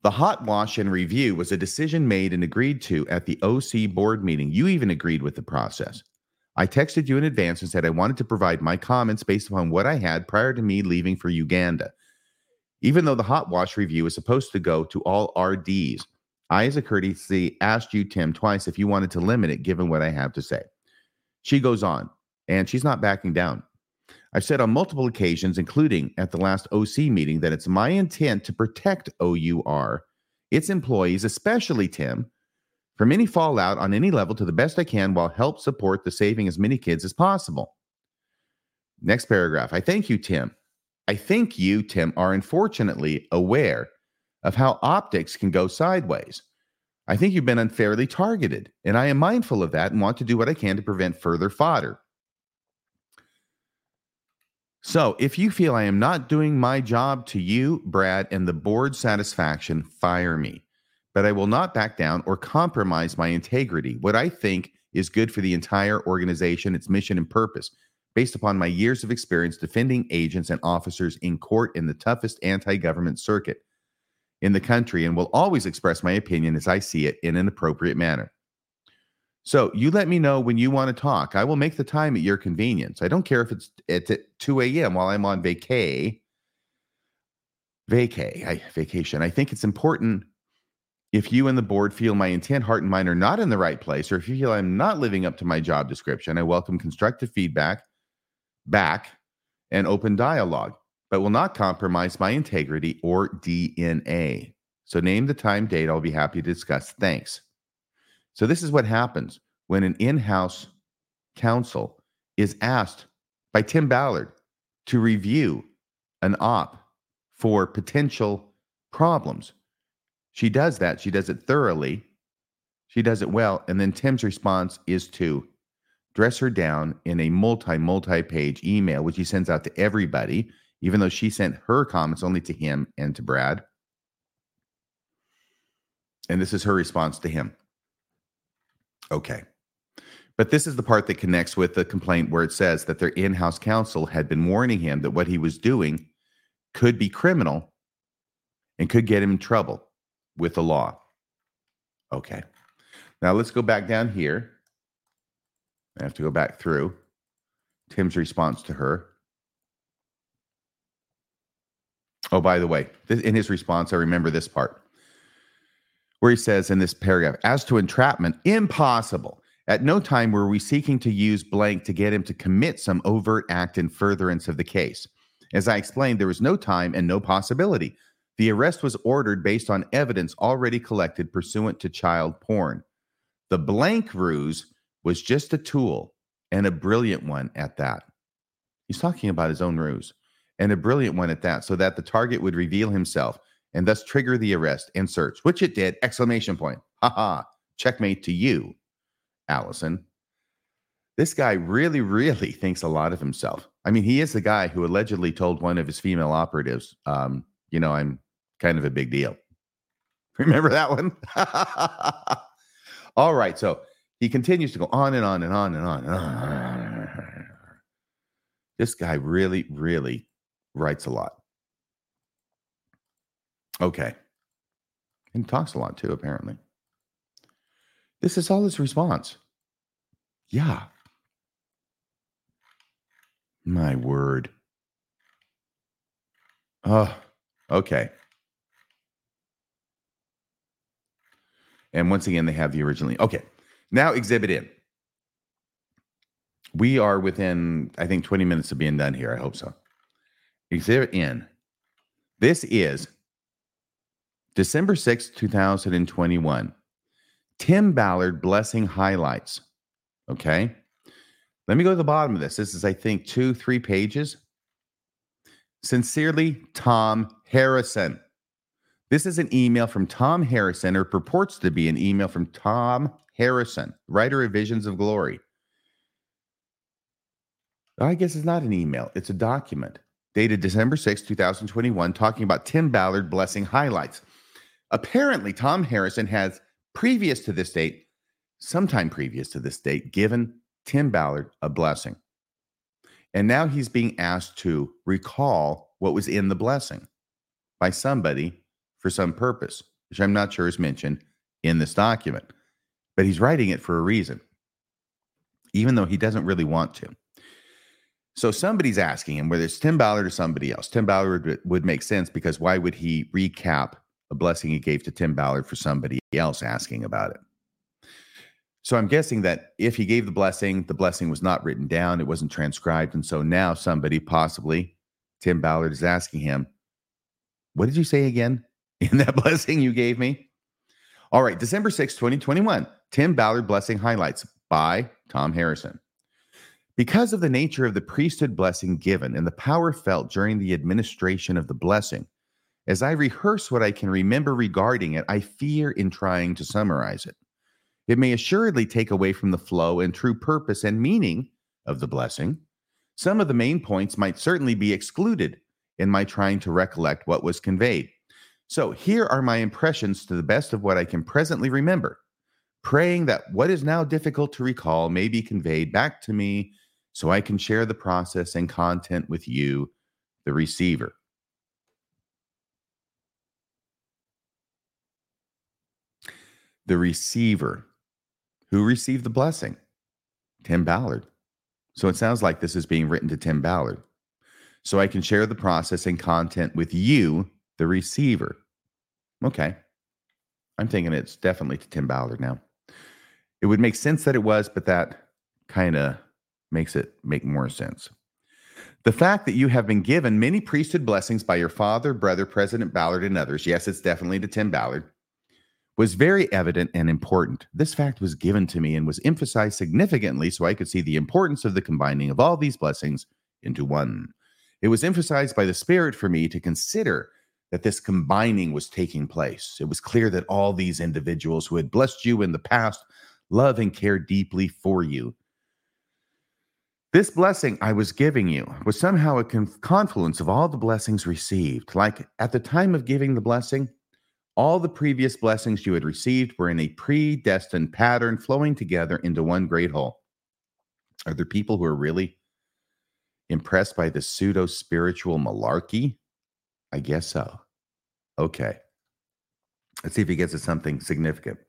The hot wash and review was a decision made and agreed to at the OC board meeting. You even agreed with the process. I texted you in advance and said I wanted to provide my comments based upon what I had prior to me leaving for Uganda. Even though the hot wash review is supposed to go to all RDs, I, as a courtesy, asked you, Tim, twice if you wanted to limit it given what I have to say. She goes on, and she's not backing down. I've said on multiple occasions, including at the last OC meeting, that it's my intent to protect OUR, its employees, especially Tim, from any fallout on any level to the best I can while help support the saving as many kids as possible. Next paragraph. I thank you, Tim. I think you, Tim, are unfortunately aware of how optics can go sideways. I think you've been unfairly targeted, and I am mindful of that and want to do what I can to prevent further fodder. So, if you feel I am not doing my job to you, Brad, and the board satisfaction, fire me. But I will not back down or compromise my integrity, what I think is good for the entire organization, its mission and purpose, based upon my years of experience defending agents and officers in court in the toughest anti government circuit in the country, and will always express my opinion as I see it in an appropriate manner. So you let me know when you want to talk. I will make the time at your convenience. I don't care if it's at 2 a.m. while I'm on vacay. Vacay, I, vacation. I think it's important if you and the board feel my intent, heart, and mind are not in the right place, or if you feel I'm not living up to my job description, I welcome constructive feedback back and open dialogue, but will not compromise my integrity or DNA. So name the time, date. I'll be happy to discuss. Thanks. So, this is what happens when an in house counsel is asked by Tim Ballard to review an op for potential problems. She does that. She does it thoroughly. She does it well. And then Tim's response is to dress her down in a multi, multi page email, which he sends out to everybody, even though she sent her comments only to him and to Brad. And this is her response to him. Okay. But this is the part that connects with the complaint where it says that their in house counsel had been warning him that what he was doing could be criminal and could get him in trouble with the law. Okay. Now let's go back down here. I have to go back through Tim's response to her. Oh, by the way, in his response, I remember this part where he says in this paragraph, as to entrapment, impossible. At no time were we seeking to use blank to get him to commit some overt act in furtherance of the case. As I explained, there was no time and no possibility. The arrest was ordered based on evidence already collected pursuant to child porn. The blank ruse was just a tool and a brilliant one at that. He's talking about his own ruse and a brilliant one at that, so that the target would reveal himself and thus trigger the arrest and search, which it did! Exclamation point. Ha ha. Checkmate to you, Allison. This guy really, really thinks a lot of himself. I mean, he is the guy who allegedly told one of his female operatives, um, you know, I'm kind of a big deal. Remember that one? All right. So he continues to go on and on and on and on and on. This guy really, really writes a lot. Okay. And talks a lot too, apparently. This is all his response. Yeah. My word. Oh, okay. And once again, they have the originally. Okay. Now, exhibit in. We are within, I think, 20 minutes of being done here. I hope so. Exhibit in. This is December 6th, 2021. Tim Ballard blessing highlights. Okay. Let me go to the bottom of this. This is, I think, two, three pages. Sincerely, Thom Harrison. This is an email from Thom Harrison, or purports to be an email from Thom Harrison, writer of Visions of Glory. I guess it's not an email, it's a document dated December 6, 2021, talking about Tim Ballard blessing highlights. Apparently, Thom Harrison has, previous to this date, sometime previous to this date, given Tim Ballard a blessing. And now he's being asked to recall what was in the blessing by somebody for some purpose, which I'm not sure is mentioned in this document. But he's writing it for a reason, even though he doesn't really want to. So somebody's asking him whether it's Tim Ballard or somebody else. Tim Ballard would, would make sense because why would he recap a blessing he gave to Tim Ballard for somebody else asking about it? So I'm guessing that if he gave the blessing, the blessing was not written down, it wasn't transcribed. And so now somebody, possibly Tim Ballard, is asking him, What did you say again in that blessing you gave me? All right, December 6, 2021, Tim Ballard Blessing Highlights by Thom Harrison. Because of the nature of the priesthood blessing given and the power felt during the administration of the blessing, as I rehearse what I can remember regarding it, I fear in trying to summarize it. It may assuredly take away from the flow and true purpose and meaning of the blessing. Some of the main points might certainly be excluded in my trying to recollect what was conveyed. So here are my impressions to the best of what I can presently remember, praying that what is now difficult to recall may be conveyed back to me so I can share the process and content with you, the receiver. The receiver who received the blessing? Tim Ballard. So it sounds like this is being written to Tim Ballard. So I can share the process and content with you, the receiver. Okay. I'm thinking it's definitely to Tim Ballard now. It would make sense that it was, but that kind of makes it make more sense. The fact that you have been given many priesthood blessings by your father, brother, President Ballard, and others, yes, it's definitely to Tim Ballard, was very evident and important. This fact was given to me and was emphasized significantly so I could see the importance of the combining of all these blessings into one. It was emphasized by the Spirit for me to consider that this combining was taking place. It was clear that all these individuals who had blessed you in the past love and care deeply for you this blessing I was giving you was somehow a confluence of all the blessings received. Like at the time of giving the blessing, all the previous blessings you had received were in a predestined pattern flowing together into one great whole. Are there people who are really impressed by the pseudo spiritual malarkey? I guess so. Okay. Let's see if he gets to something significant.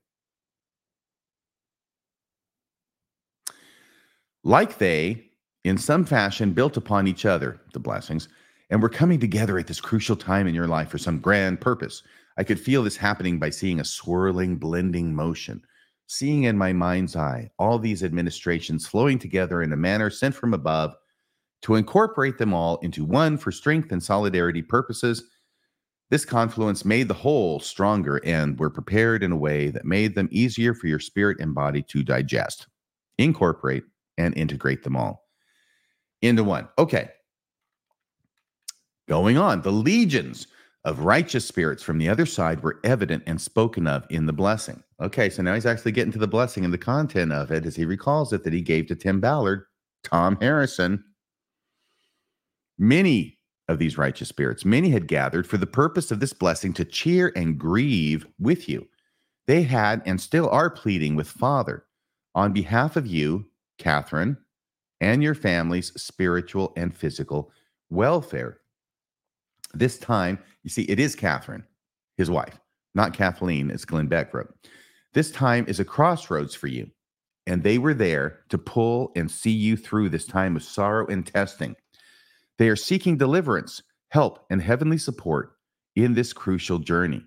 Like they, in some fashion built upon each other, the blessings, and we're coming together at this crucial time in your life for some grand purpose. I could feel this happening by seeing a swirling, blending motion, seeing in my mind's eye all these administrations flowing together in a manner sent from above to incorporate them all into one for strength and solidarity purposes. This confluence made the whole stronger and were prepared in a way that made them easier for your spirit and body to digest, incorporate, and integrate them all into one. Okay. Going on, the legions of righteous spirits from the other side were evident and spoken of in the blessing. Okay, so now he's actually getting to the blessing and the content of it as he recalls it that he gave to Tim Ballard, Thom Harrison. Many of these righteous spirits. Many had gathered for the purpose of this blessing to cheer and grieve with you. They had and still are pleading with Father on behalf of you, Catherine, and your family's spiritual and physical welfare. This time, you see, it is Catherine, his wife, not Kathleen, as Glenn Beck wrote. This time is a crossroads for you, and they were there to pull and see you through this time of sorrow and testing. They are seeking deliverance, help, and heavenly support in this crucial journey.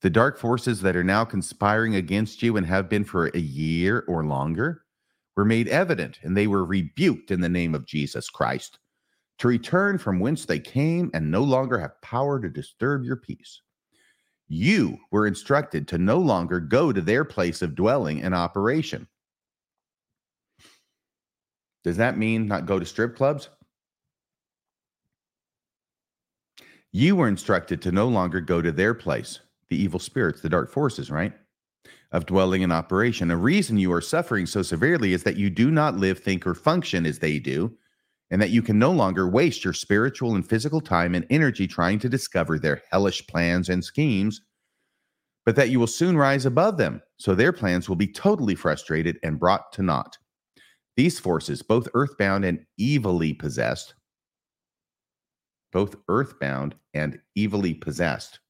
The dark forces that are now conspiring against you and have been for a year or longer were made evident, and they were rebuked in the name of Jesus Christ to return from whence they came and no longer have power to disturb your peace. You were instructed to no longer go to their place of dwelling and operation. Does that mean not go to strip clubs? You were instructed to no longer go to their place, the evil spirits, the dark forces, right? Of dwelling and operation. The reason you are suffering so severely is that you do not live, think, or function as they do, and that you can no longer waste your spiritual and physical time and energy trying to discover their hellish plans and schemes, but that you will soon rise above them, so their plans will be totally frustrated and brought to naught. These forces, both earthbound and evilly possessed, both earthbound and evilly possessed,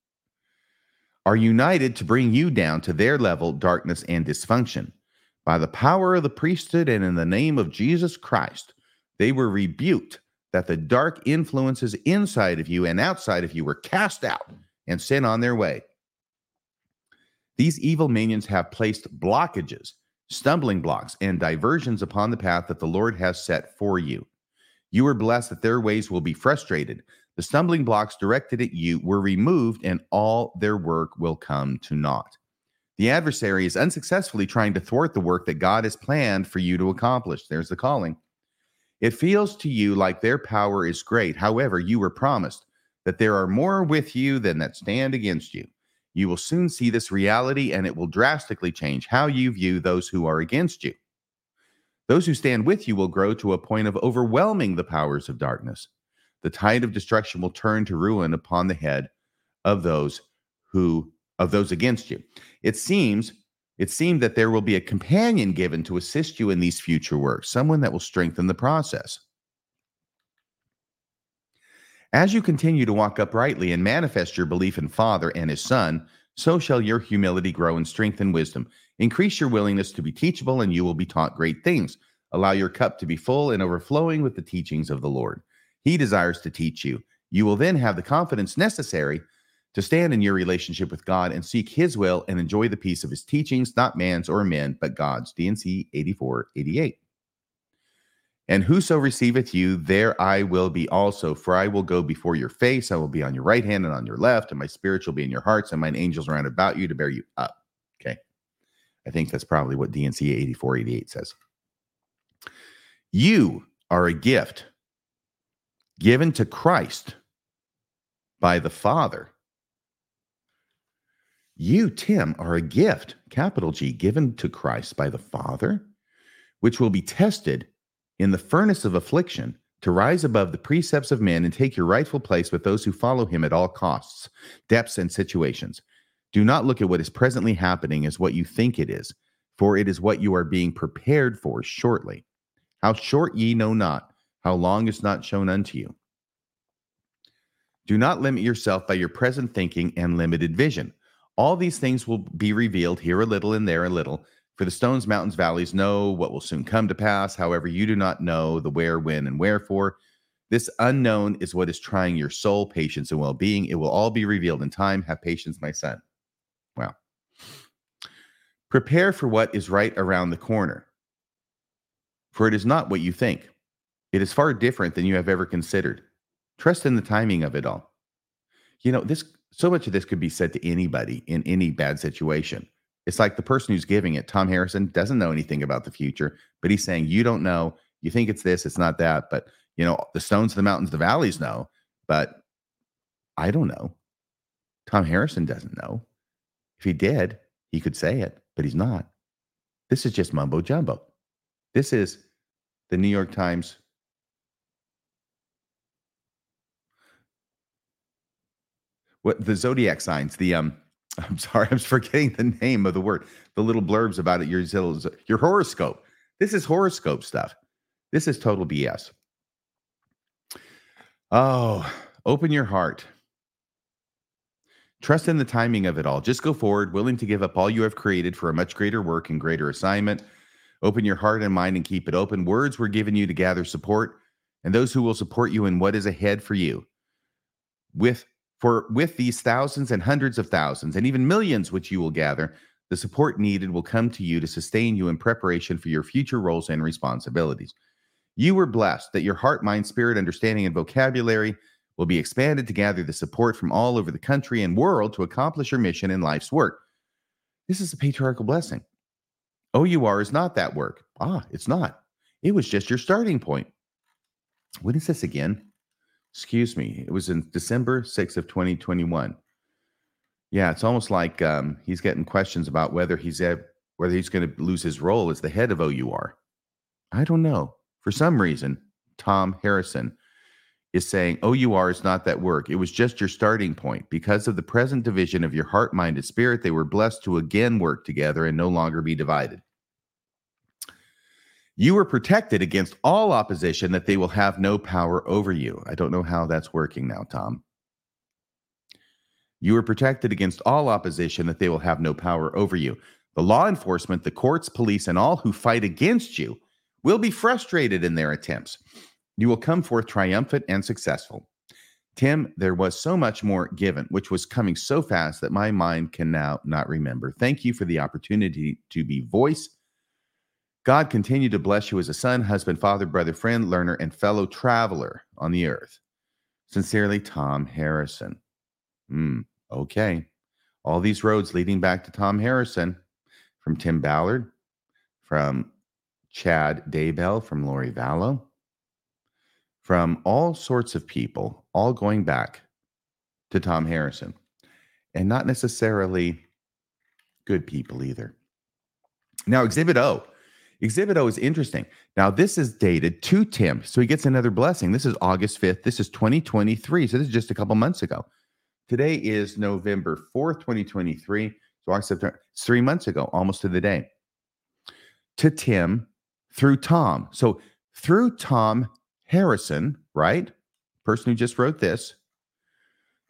are united to bring you down to their level, darkness, and dysfunction. By the power of the priesthood and in the name of Jesus Christ, they were rebuked that the dark influences inside of you and outside of you were cast out and sent on their way. These evil minions have placed blockages, stumbling blocks, and diversions upon the path that the Lord has set for you. You are blessed that their ways will be frustrated. The stumbling blocks directed at you were removed, and all their work will come to naught. The adversary is unsuccessfully trying to thwart the work that God has planned for you to accomplish. There's the calling. It feels to you like their power is great. However, you were promised that there are more with you than that stand against you. You will soon see this reality, and it will drastically change how you view those who are against you. Those who stand with you will grow to a point of overwhelming the powers of darkness. The tide of destruction will turn to ruin upon the head of those who of those against you. It seems it seemed that there will be a companion given to assist you in these future works, someone that will strengthen the process. As you continue to walk uprightly and manifest your belief in Father and His Son, so shall your humility grow in strength and wisdom. Increase your willingness to be teachable, and you will be taught great things. Allow your cup to be full and overflowing with the teachings of the Lord. He desires to teach you. You will then have the confidence necessary to stand in your relationship with God and seek His will and enjoy the peace of His teachings, not man's or men, but God's. D&C 8488. And whoso receiveth you, there I will be also. For I will go before your face. I will be on your right hand and on your left, and my spirit shall be in your hearts, and mine angels round about you to bear you up. Okay. I think that's probably what D&C 8488 says. You are a gift given to Christ by the Father. You, Tim, are a gift, capital G, given to Christ by the Father, which will be tested in the furnace of affliction to rise above the precepts of men and take your rightful place with those who follow him at all costs, depths, and situations. Do not look at what is presently happening as what you think it is, for it is what you are being prepared for shortly. How short ye know not, how long is not shown unto you. Do not limit yourself by your present thinking and limited vision. All these things will be revealed here a little and there a little for the stones, mountains, valleys know what will soon come to pass. However, you do not know the where, when, and wherefore. This unknown is what is trying your soul, patience, and well being. It will all be revealed in time. Have patience, my son. Well, prepare for what is right around the corner, for it is not what you think. It is far different than you have ever considered. Trust in the timing of it all. You know, this so much of this could be said to anybody in any bad situation. It's like the person who's giving it, Thom Harrison, doesn't know anything about the future, but he's saying, You don't know. You think it's this, it's not that. But, you know, the stones, the mountains, the valleys know, but I don't know. Thom Harrison doesn't know. If he did, he could say it, but he's not. This is just mumbo jumbo. This is the New York Times what the zodiac signs, the um I'm sorry, I'm forgetting the name of the word, the little blurbs about it, your your horoscope. This is horoscope stuff. This is total BS. Oh, open your heart. Trust in the timing of it all. Just go forward, willing to give up all you have created for a much greater work and greater assignment. Open your heart and mind and keep it open. Words were given you to gather support and those who will support you in what is ahead for you. With for with these thousands and hundreds of thousands and even millions which you will gather, the support needed will come to you to sustain you in preparation for your future roles and responsibilities. You were blessed that your heart, mind, spirit, understanding, and vocabulary will be expanded to gather the support from all over the country and world to accomplish your mission in life's work. This is a patriarchal blessing. OUR is not that work. Ah, it's not. It was just your starting point. What is this again? Excuse me. It was in December 6th of 2021. Yeah, it's almost like um, he's getting questions about whether he's at, whether he's going to lose his role as the head of OUR. I don't know. For some reason, Thom Harrison is saying OUR is not that work. It was just your starting point. Because of the present division of your heart, mind, and spirit, they were blessed to again work together and no longer be divided. You are protected against all opposition that they will have no power over you. I don't know how that's working now, Thom. You are protected against all opposition that they will have no power over you. The law enforcement, the courts, police, and all who fight against you will be frustrated in their attempts. You will come forth triumphant and successful. Tim, there was so much more given, which was coming so fast that my mind can now not remember. Thank you for the opportunity to be voice. God continue to bless you as a son, husband, father, brother, friend, learner, and fellow traveler on the earth. Sincerely, Thom Harrison. Hmm. Okay. All these roads leading back to Thom Harrison from Tim Ballard, from Chad Daybell, from Lori Vallow, from all sorts of people, all going back to Thom Harrison, and not necessarily good people either. Now, Exhibit O. Exhibit O is interesting. Now, this is dated to Tim. So he gets another blessing. This is August 5th. This is 2023. So this is just a couple months ago. Today is November 4th, 2023. So August, September, it's three months ago, almost to the day. To Tim through Thom. So through Thom Harrison, right? Person who just wrote this.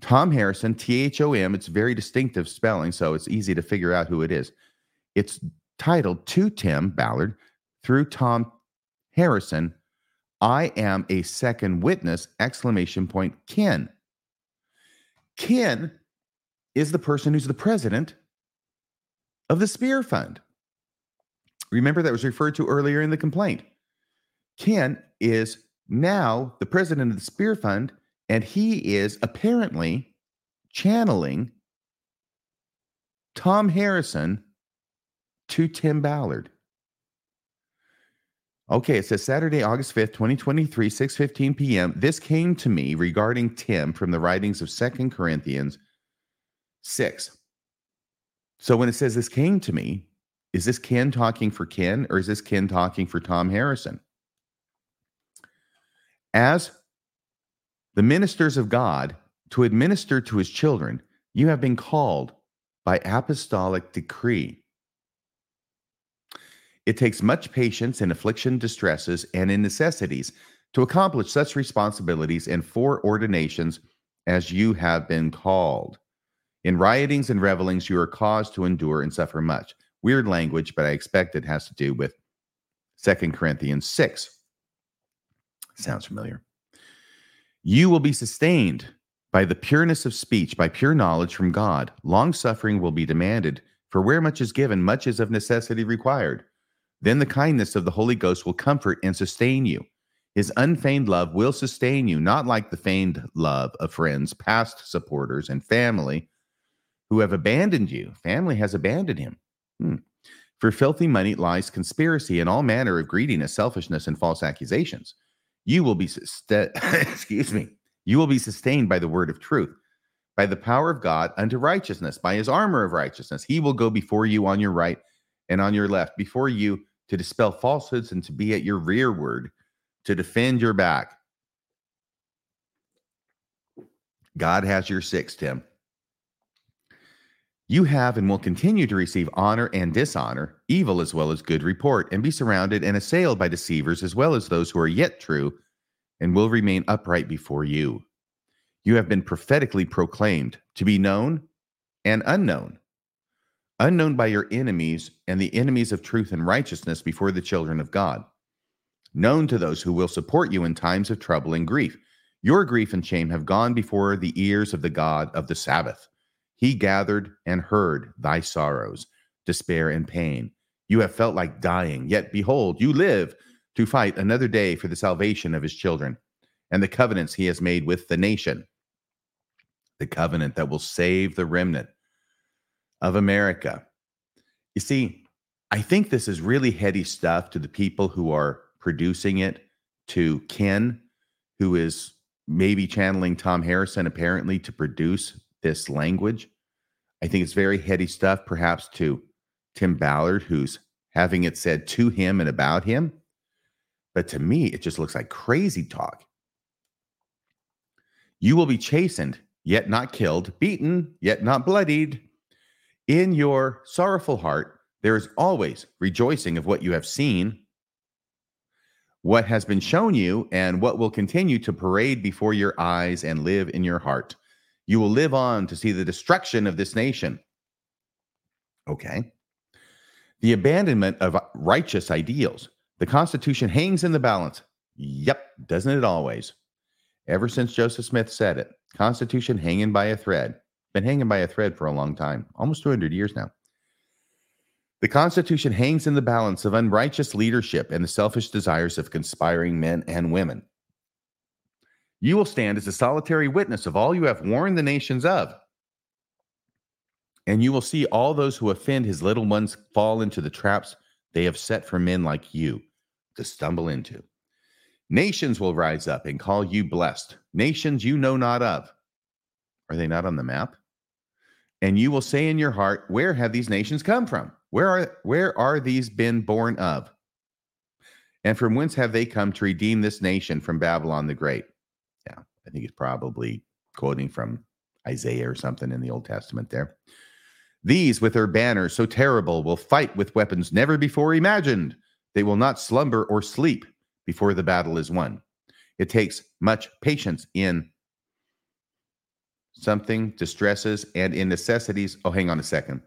Thom Harrison, T H O M. It's very distinctive spelling, so it's easy to figure out who it is. It's titled To Tim Ballard through Thom Harrison. I am a second witness! Exclamation point. Ken. Ken is the person who's the president of the Spear Fund. Remember that was referred to earlier in the complaint. Ken is now the president of the Spear Fund, and he is apparently channeling Thom Harrison to Tim Ballard. Okay, it says Saturday, August 5th, 2023, 6:15 p.m. This came to me regarding Tim from the writings of Second Corinthians 6. So when it says this came to me, is this Ken talking for Ken or is this Ken talking for Thom Harrison? As the ministers of God to administer to his children, you have been called by apostolic decree it takes much patience in affliction, distresses, and in necessities to accomplish such responsibilities and foreordinations as you have been called. In riotings and revelings, you are caused to endure and suffer much. Weird language, but I expect it has to do with Second Corinthians 6. Sounds familiar. You will be sustained by the pureness of speech, by pure knowledge from God. Long suffering will be demanded, for where much is given, much is of necessity required. Then the kindness of the Holy Ghost will comfort and sustain you. His unfeigned love will sustain you, not like the feigned love of friends, past supporters, and family who have abandoned you. Family has abandoned him. Hmm. For filthy money lies conspiracy and all manner of greediness, selfishness, and false accusations. You will be, excuse me, you will be sustained by the word of truth, by the power of God unto righteousness, by his armor of righteousness. He will go before you on your right and on your left before you to dispel falsehoods and to be at your rearward to defend your back. God has your six, Tim. You have and will continue to receive honor and dishonor, evil as well as good report, and be surrounded and assailed by deceivers as well as those who are yet true and will remain upright before you. You have been prophetically proclaimed to be known and unknown, unknown by your enemies and the enemies of truth and righteousness before the children of God, known to those who will support you in times of trouble and grief. Your grief and shame have gone before the ears of the God of the Sabbath. He gathered and heard thy sorrows, despair, and pain. You have felt like dying, yet behold, you live to fight another day for the salvation of his children and the covenants he has made with the nation the covenant that will save the remnant of America. You see, I think this is really heady stuff to the people who are producing it, to Ken, who is maybe channeling Thom Harrison apparently to produce this language. I think it's very heady stuff, perhaps to Tim Ballard, who's having it said to him and about him. But to me, it just looks like crazy talk. You will be chastened yet not killed, beaten, yet not bloodied. In your sorrowful heart, there is always rejoicing of what you have seen, what has been shown you, and what will continue to parade before your eyes and live in your heart. You will live on to see the destruction of this nation. Okay. The abandonment of righteous ideals. The Constitution hangs in the balance. Yep, doesn't it always? Ever since Joseph Smith said it. Constitution hanging by a thread. Been hanging by a thread for a long time, almost 200 years now. The Constitution hangs in the balance of unrighteous leadership and the selfish desires of conspiring men and women. You will stand as a solitary witness of all you have warned the nations of. And you will see all those who offend his little ones fall into the traps they have set for men like you to stumble into. Nations will rise up and call you blessed, nations you know not of. Are they not on the map? And you will say in your heart, Where have these nations come from? Where are where are these been born of? And from whence have they come to redeem this nation from Babylon the Great? Yeah, I think he's probably quoting from Isaiah or something in the Old Testament there. These, with their banners so terrible, will fight with weapons never before imagined. They will not slumber or sleep before the battle is won. It takes much patience in something, distresses, and in necessities. Oh, hang on a second.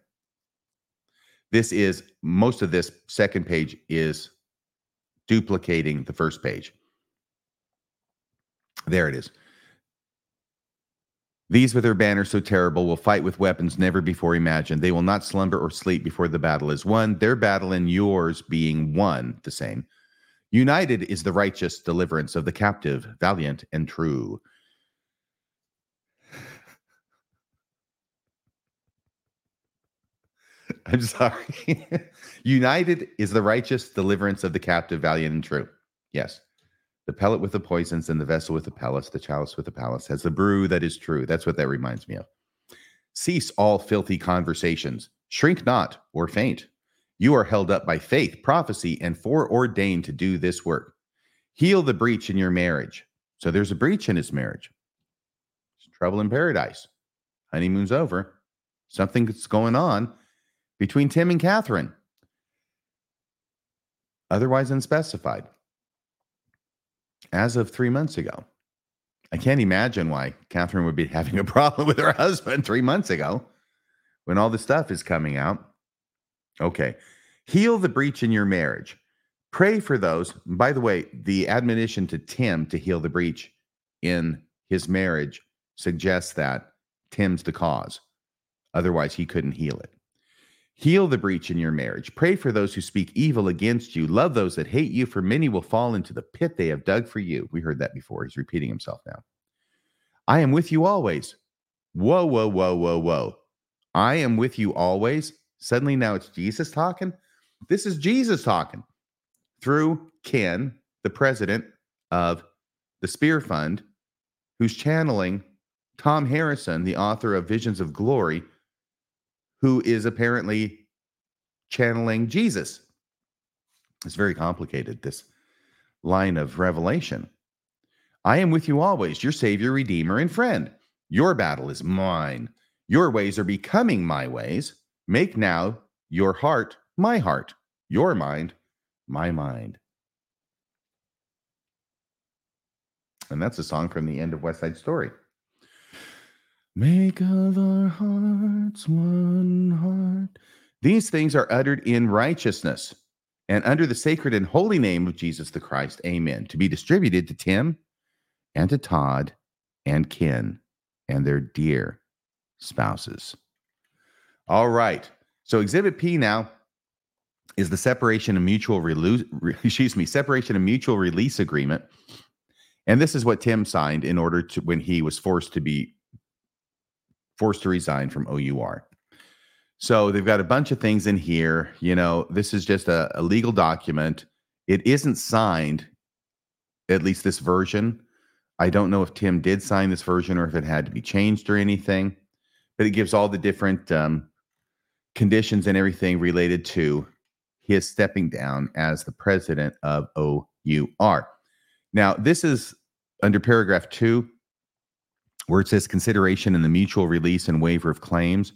This is most of this second page is duplicating the first page. There it is. These with their banners so terrible will fight with weapons never before imagined. They will not slumber or sleep before the battle is won, their battle and yours being one the same. United is the righteous deliverance of the captive, valiant and true. I'm sorry. United is the righteous deliverance of the captive, valiant and true. Yes. The pellet with the poisons and the vessel with the palace, the chalice with the palace has the brew that is true. That's what that reminds me of. Cease all filthy conversations. Shrink not or faint. You are held up by faith, prophecy, and foreordained to do this work. Heal the breach in your marriage. So there's a breach in his marriage. It's trouble in paradise. Honeymoon's over. Something's going on between Tim and Catherine. Otherwise unspecified. As of three months ago. I can't imagine why Catherine would be having a problem with her husband three months ago when all this stuff is coming out. Okay. Heal the breach in your marriage. Pray for those. By the way, the admonition to Tim to heal the breach in his marriage suggests that Tim's the cause. Otherwise, he couldn't heal it. Heal the breach in your marriage. Pray for those who speak evil against you. Love those that hate you, for many will fall into the pit they have dug for you. We heard that before. He's repeating himself now. I am with you always. Whoa, whoa, whoa, whoa, whoa. I am with you always. Suddenly now it's Jesus talking. This is Jesus talking through Ken, the president of the Spear Fund, who's channeling Thom Harrison, the author of Visions of Glory, who is apparently channeling Jesus. It's very complicated, this line of revelation. I am with you always, your Savior, Redeemer, and friend. Your battle is mine. Your ways are becoming my ways. Make now your heart my heart, your mind my mind. And that's a song from the end of West Side Story. Make of our hearts one heart. These things are uttered in righteousness and under the sacred and holy name of Jesus the Christ. Amen. To be distributed to Tim and to Todd and Ken and their dear spouses. All right. So exhibit P now is the separation and mutual release excuse me, separation and mutual release agreement. And this is what Tim signed in order to when he was forced to be forced to resign from OUR. So they've got a bunch of things in here. You know, this is just a, a legal document. It isn't signed, at least this version. I don't know if Tim did sign this version or if it had to be changed or anything, but it gives all the different um, conditions and everything related to his stepping down as the president of OUR. Now, this is under paragraph two, where it says consideration and the mutual release and waiver of claims.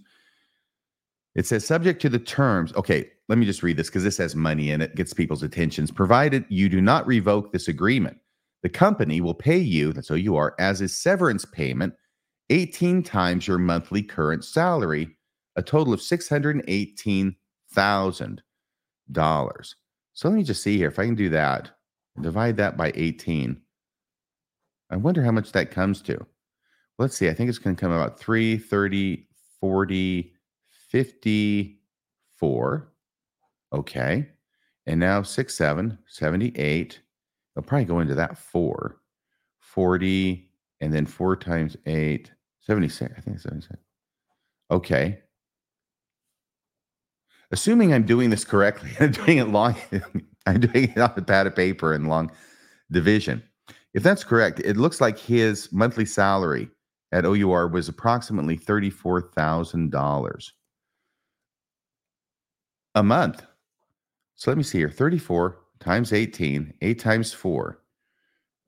It says subject to the terms. Okay, let me just read this because this has money in it, gets people's attentions. Provided you do not revoke this agreement, the company will pay you, that's OUR, as a severance payment, 18 times your monthly current salary, a total of $618,000. So let me just see here if I can do that. Divide that by 18. I wonder how much that comes to. Let's see. I think it's going to come about 3, 30, 40, 54. Okay. And now 6, 7, 78. They'll probably go into that 4. 40, and then 4 times 8, 76. I think 76. Okay. Assuming I'm doing this correctly, I'm doing it long, I'm doing it on a pad of paper and long division. If that's correct, it looks like his monthly salary at OUR was approximately $34,000 a month. So let me see here 34 times 18, 8 times 4.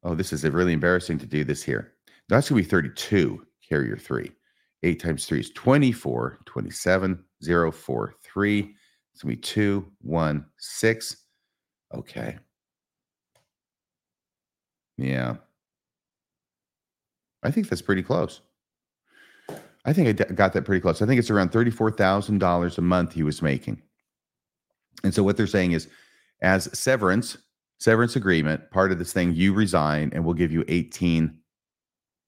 Oh, this is really embarrassing to do this here. That's going to be 32, carrier 3. 8 times 3 is 24, 27, 0, 4, 3. It's going to be 2, 1, 6. Okay. Yeah. I think that's pretty close. I think I got that pretty close. I think it's around $34,000 a month he was making. And so what they're saying is, as severance, severance agreement, part of this thing, you resign and we'll give you 18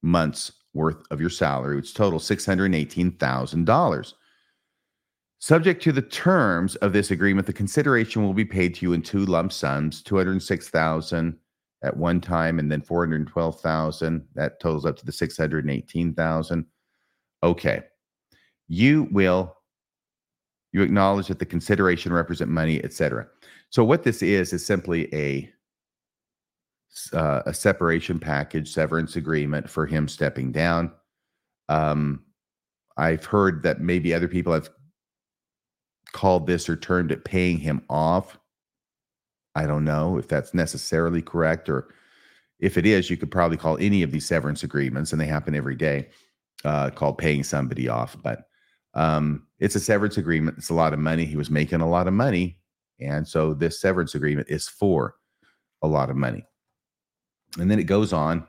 months worth of your salary, which total $618,000. Subject to the terms of this agreement, the consideration will be paid to you in two lump sums, 206,000 at one time and then 412,000. That totals up to the 618,000. Okay. You will you acknowledge that the consideration represent money, etc. So what this is is simply a uh, a separation package, severance agreement for him stepping down. Um, I've heard that maybe other people have called this or termed it paying him off. I don't know if that's necessarily correct, or if it is, you could probably call any of these severance agreements, and they happen every day, uh, called paying somebody off. But um, it's a severance agreement. It's a lot of money. He was making a lot of money. And so this severance agreement is for a lot of money. And then it goes on.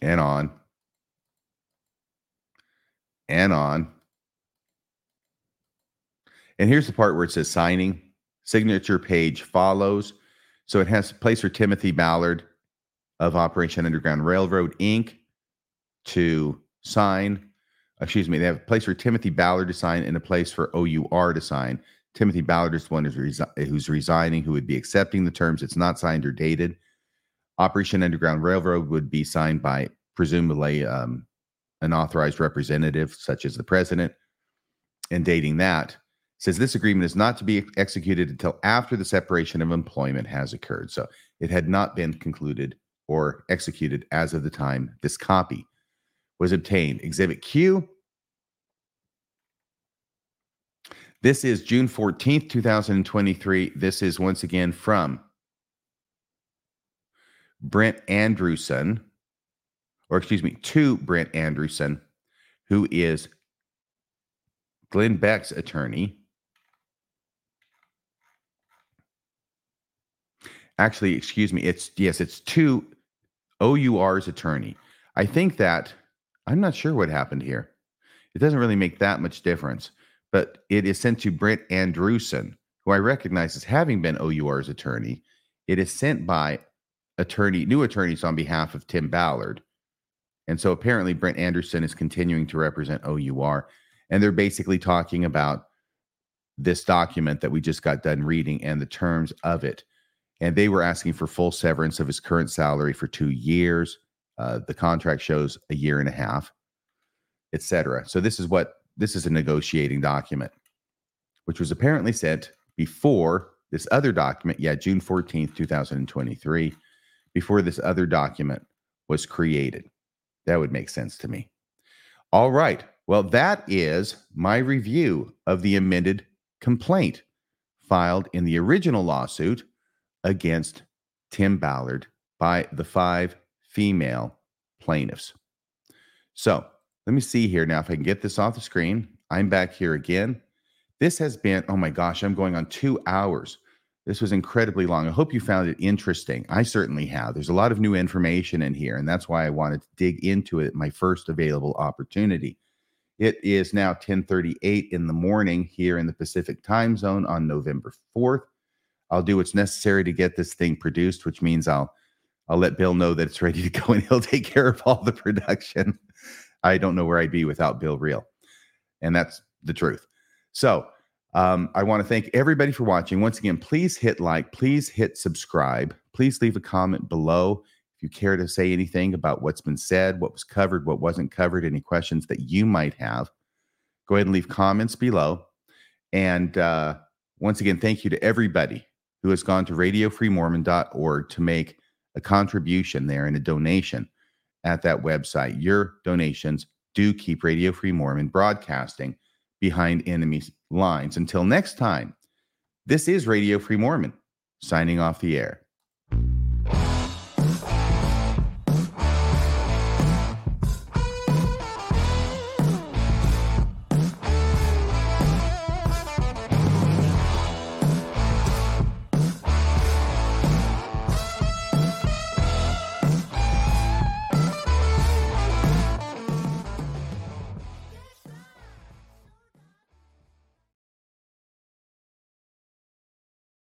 And on. And on. And here's the part where it says signing. Signature page follows. So it has a place for Timothy Ballard of Operation Underground Railroad Inc. to sign. Excuse me, they have a place for Timothy Ballard to sign and a place for OUR to sign. Timothy Ballard is the one who's, resi- who's resigning, who would be accepting the terms. It's not signed or dated. Operation Underground Railroad would be signed by presumably um, an authorized representative, such as the president, and dating that says this agreement is not to be executed until after the separation of employment has occurred. So it had not been concluded or executed as of the time this copy was obtained. Exhibit Q. This is June 14th, 2023. This is once again from Brent Andrewson, or excuse me, to Brent Andrewson, who is Glenn Beck's attorney. Actually, excuse me, it's yes, it's to OUR's attorney. I think that I'm not sure what happened here. It doesn't really make that much difference, but it is sent to Brent Andrewson, who I recognize as having been OUR's attorney. It is sent by attorney, new attorneys on behalf of Tim Ballard. And so apparently Brent Anderson is continuing to represent OUR. And they're basically talking about this document that we just got done reading and the terms of it. And they were asking for full severance of his current salary for two years. Uh, the contract shows a year and a half, etc. So this is what this is a negotiating document, which was apparently sent before this other document. Yeah, June 14th, 2023, before this other document was created. That would make sense to me. All right. Well, that is my review of the amended complaint filed in the original lawsuit against Tim Ballard by the five female plaintiffs. So let me see here now if I can get this off the screen. I'm back here again. This has been, oh my gosh, I'm going on two hours. This was incredibly long. I hope you found it interesting. I certainly have. There's a lot of new information in here, and that's why I wanted to dig into it my first available opportunity. It is now 10:38 in the morning here in the Pacific time zone on November 4th. I'll do what's necessary to get this thing produced, which means I'll I'll let Bill know that it's ready to go and he'll take care of all the production. I don't know where I'd be without Bill Reel. And that's the truth. So um, I want to thank everybody for watching. Once again, please hit like, please hit subscribe, please leave a comment below if you care to say anything about what's been said, what was covered, what wasn't covered, any questions that you might have. Go ahead and leave comments below. And uh, once again, thank you to everybody who has gone to radiofreemormon.org to make a contribution there and a donation at that website. Your donations do keep Radio Free Mormon broadcasting behind enemy lines. Until next time, this is Radio Free Mormon signing off the air.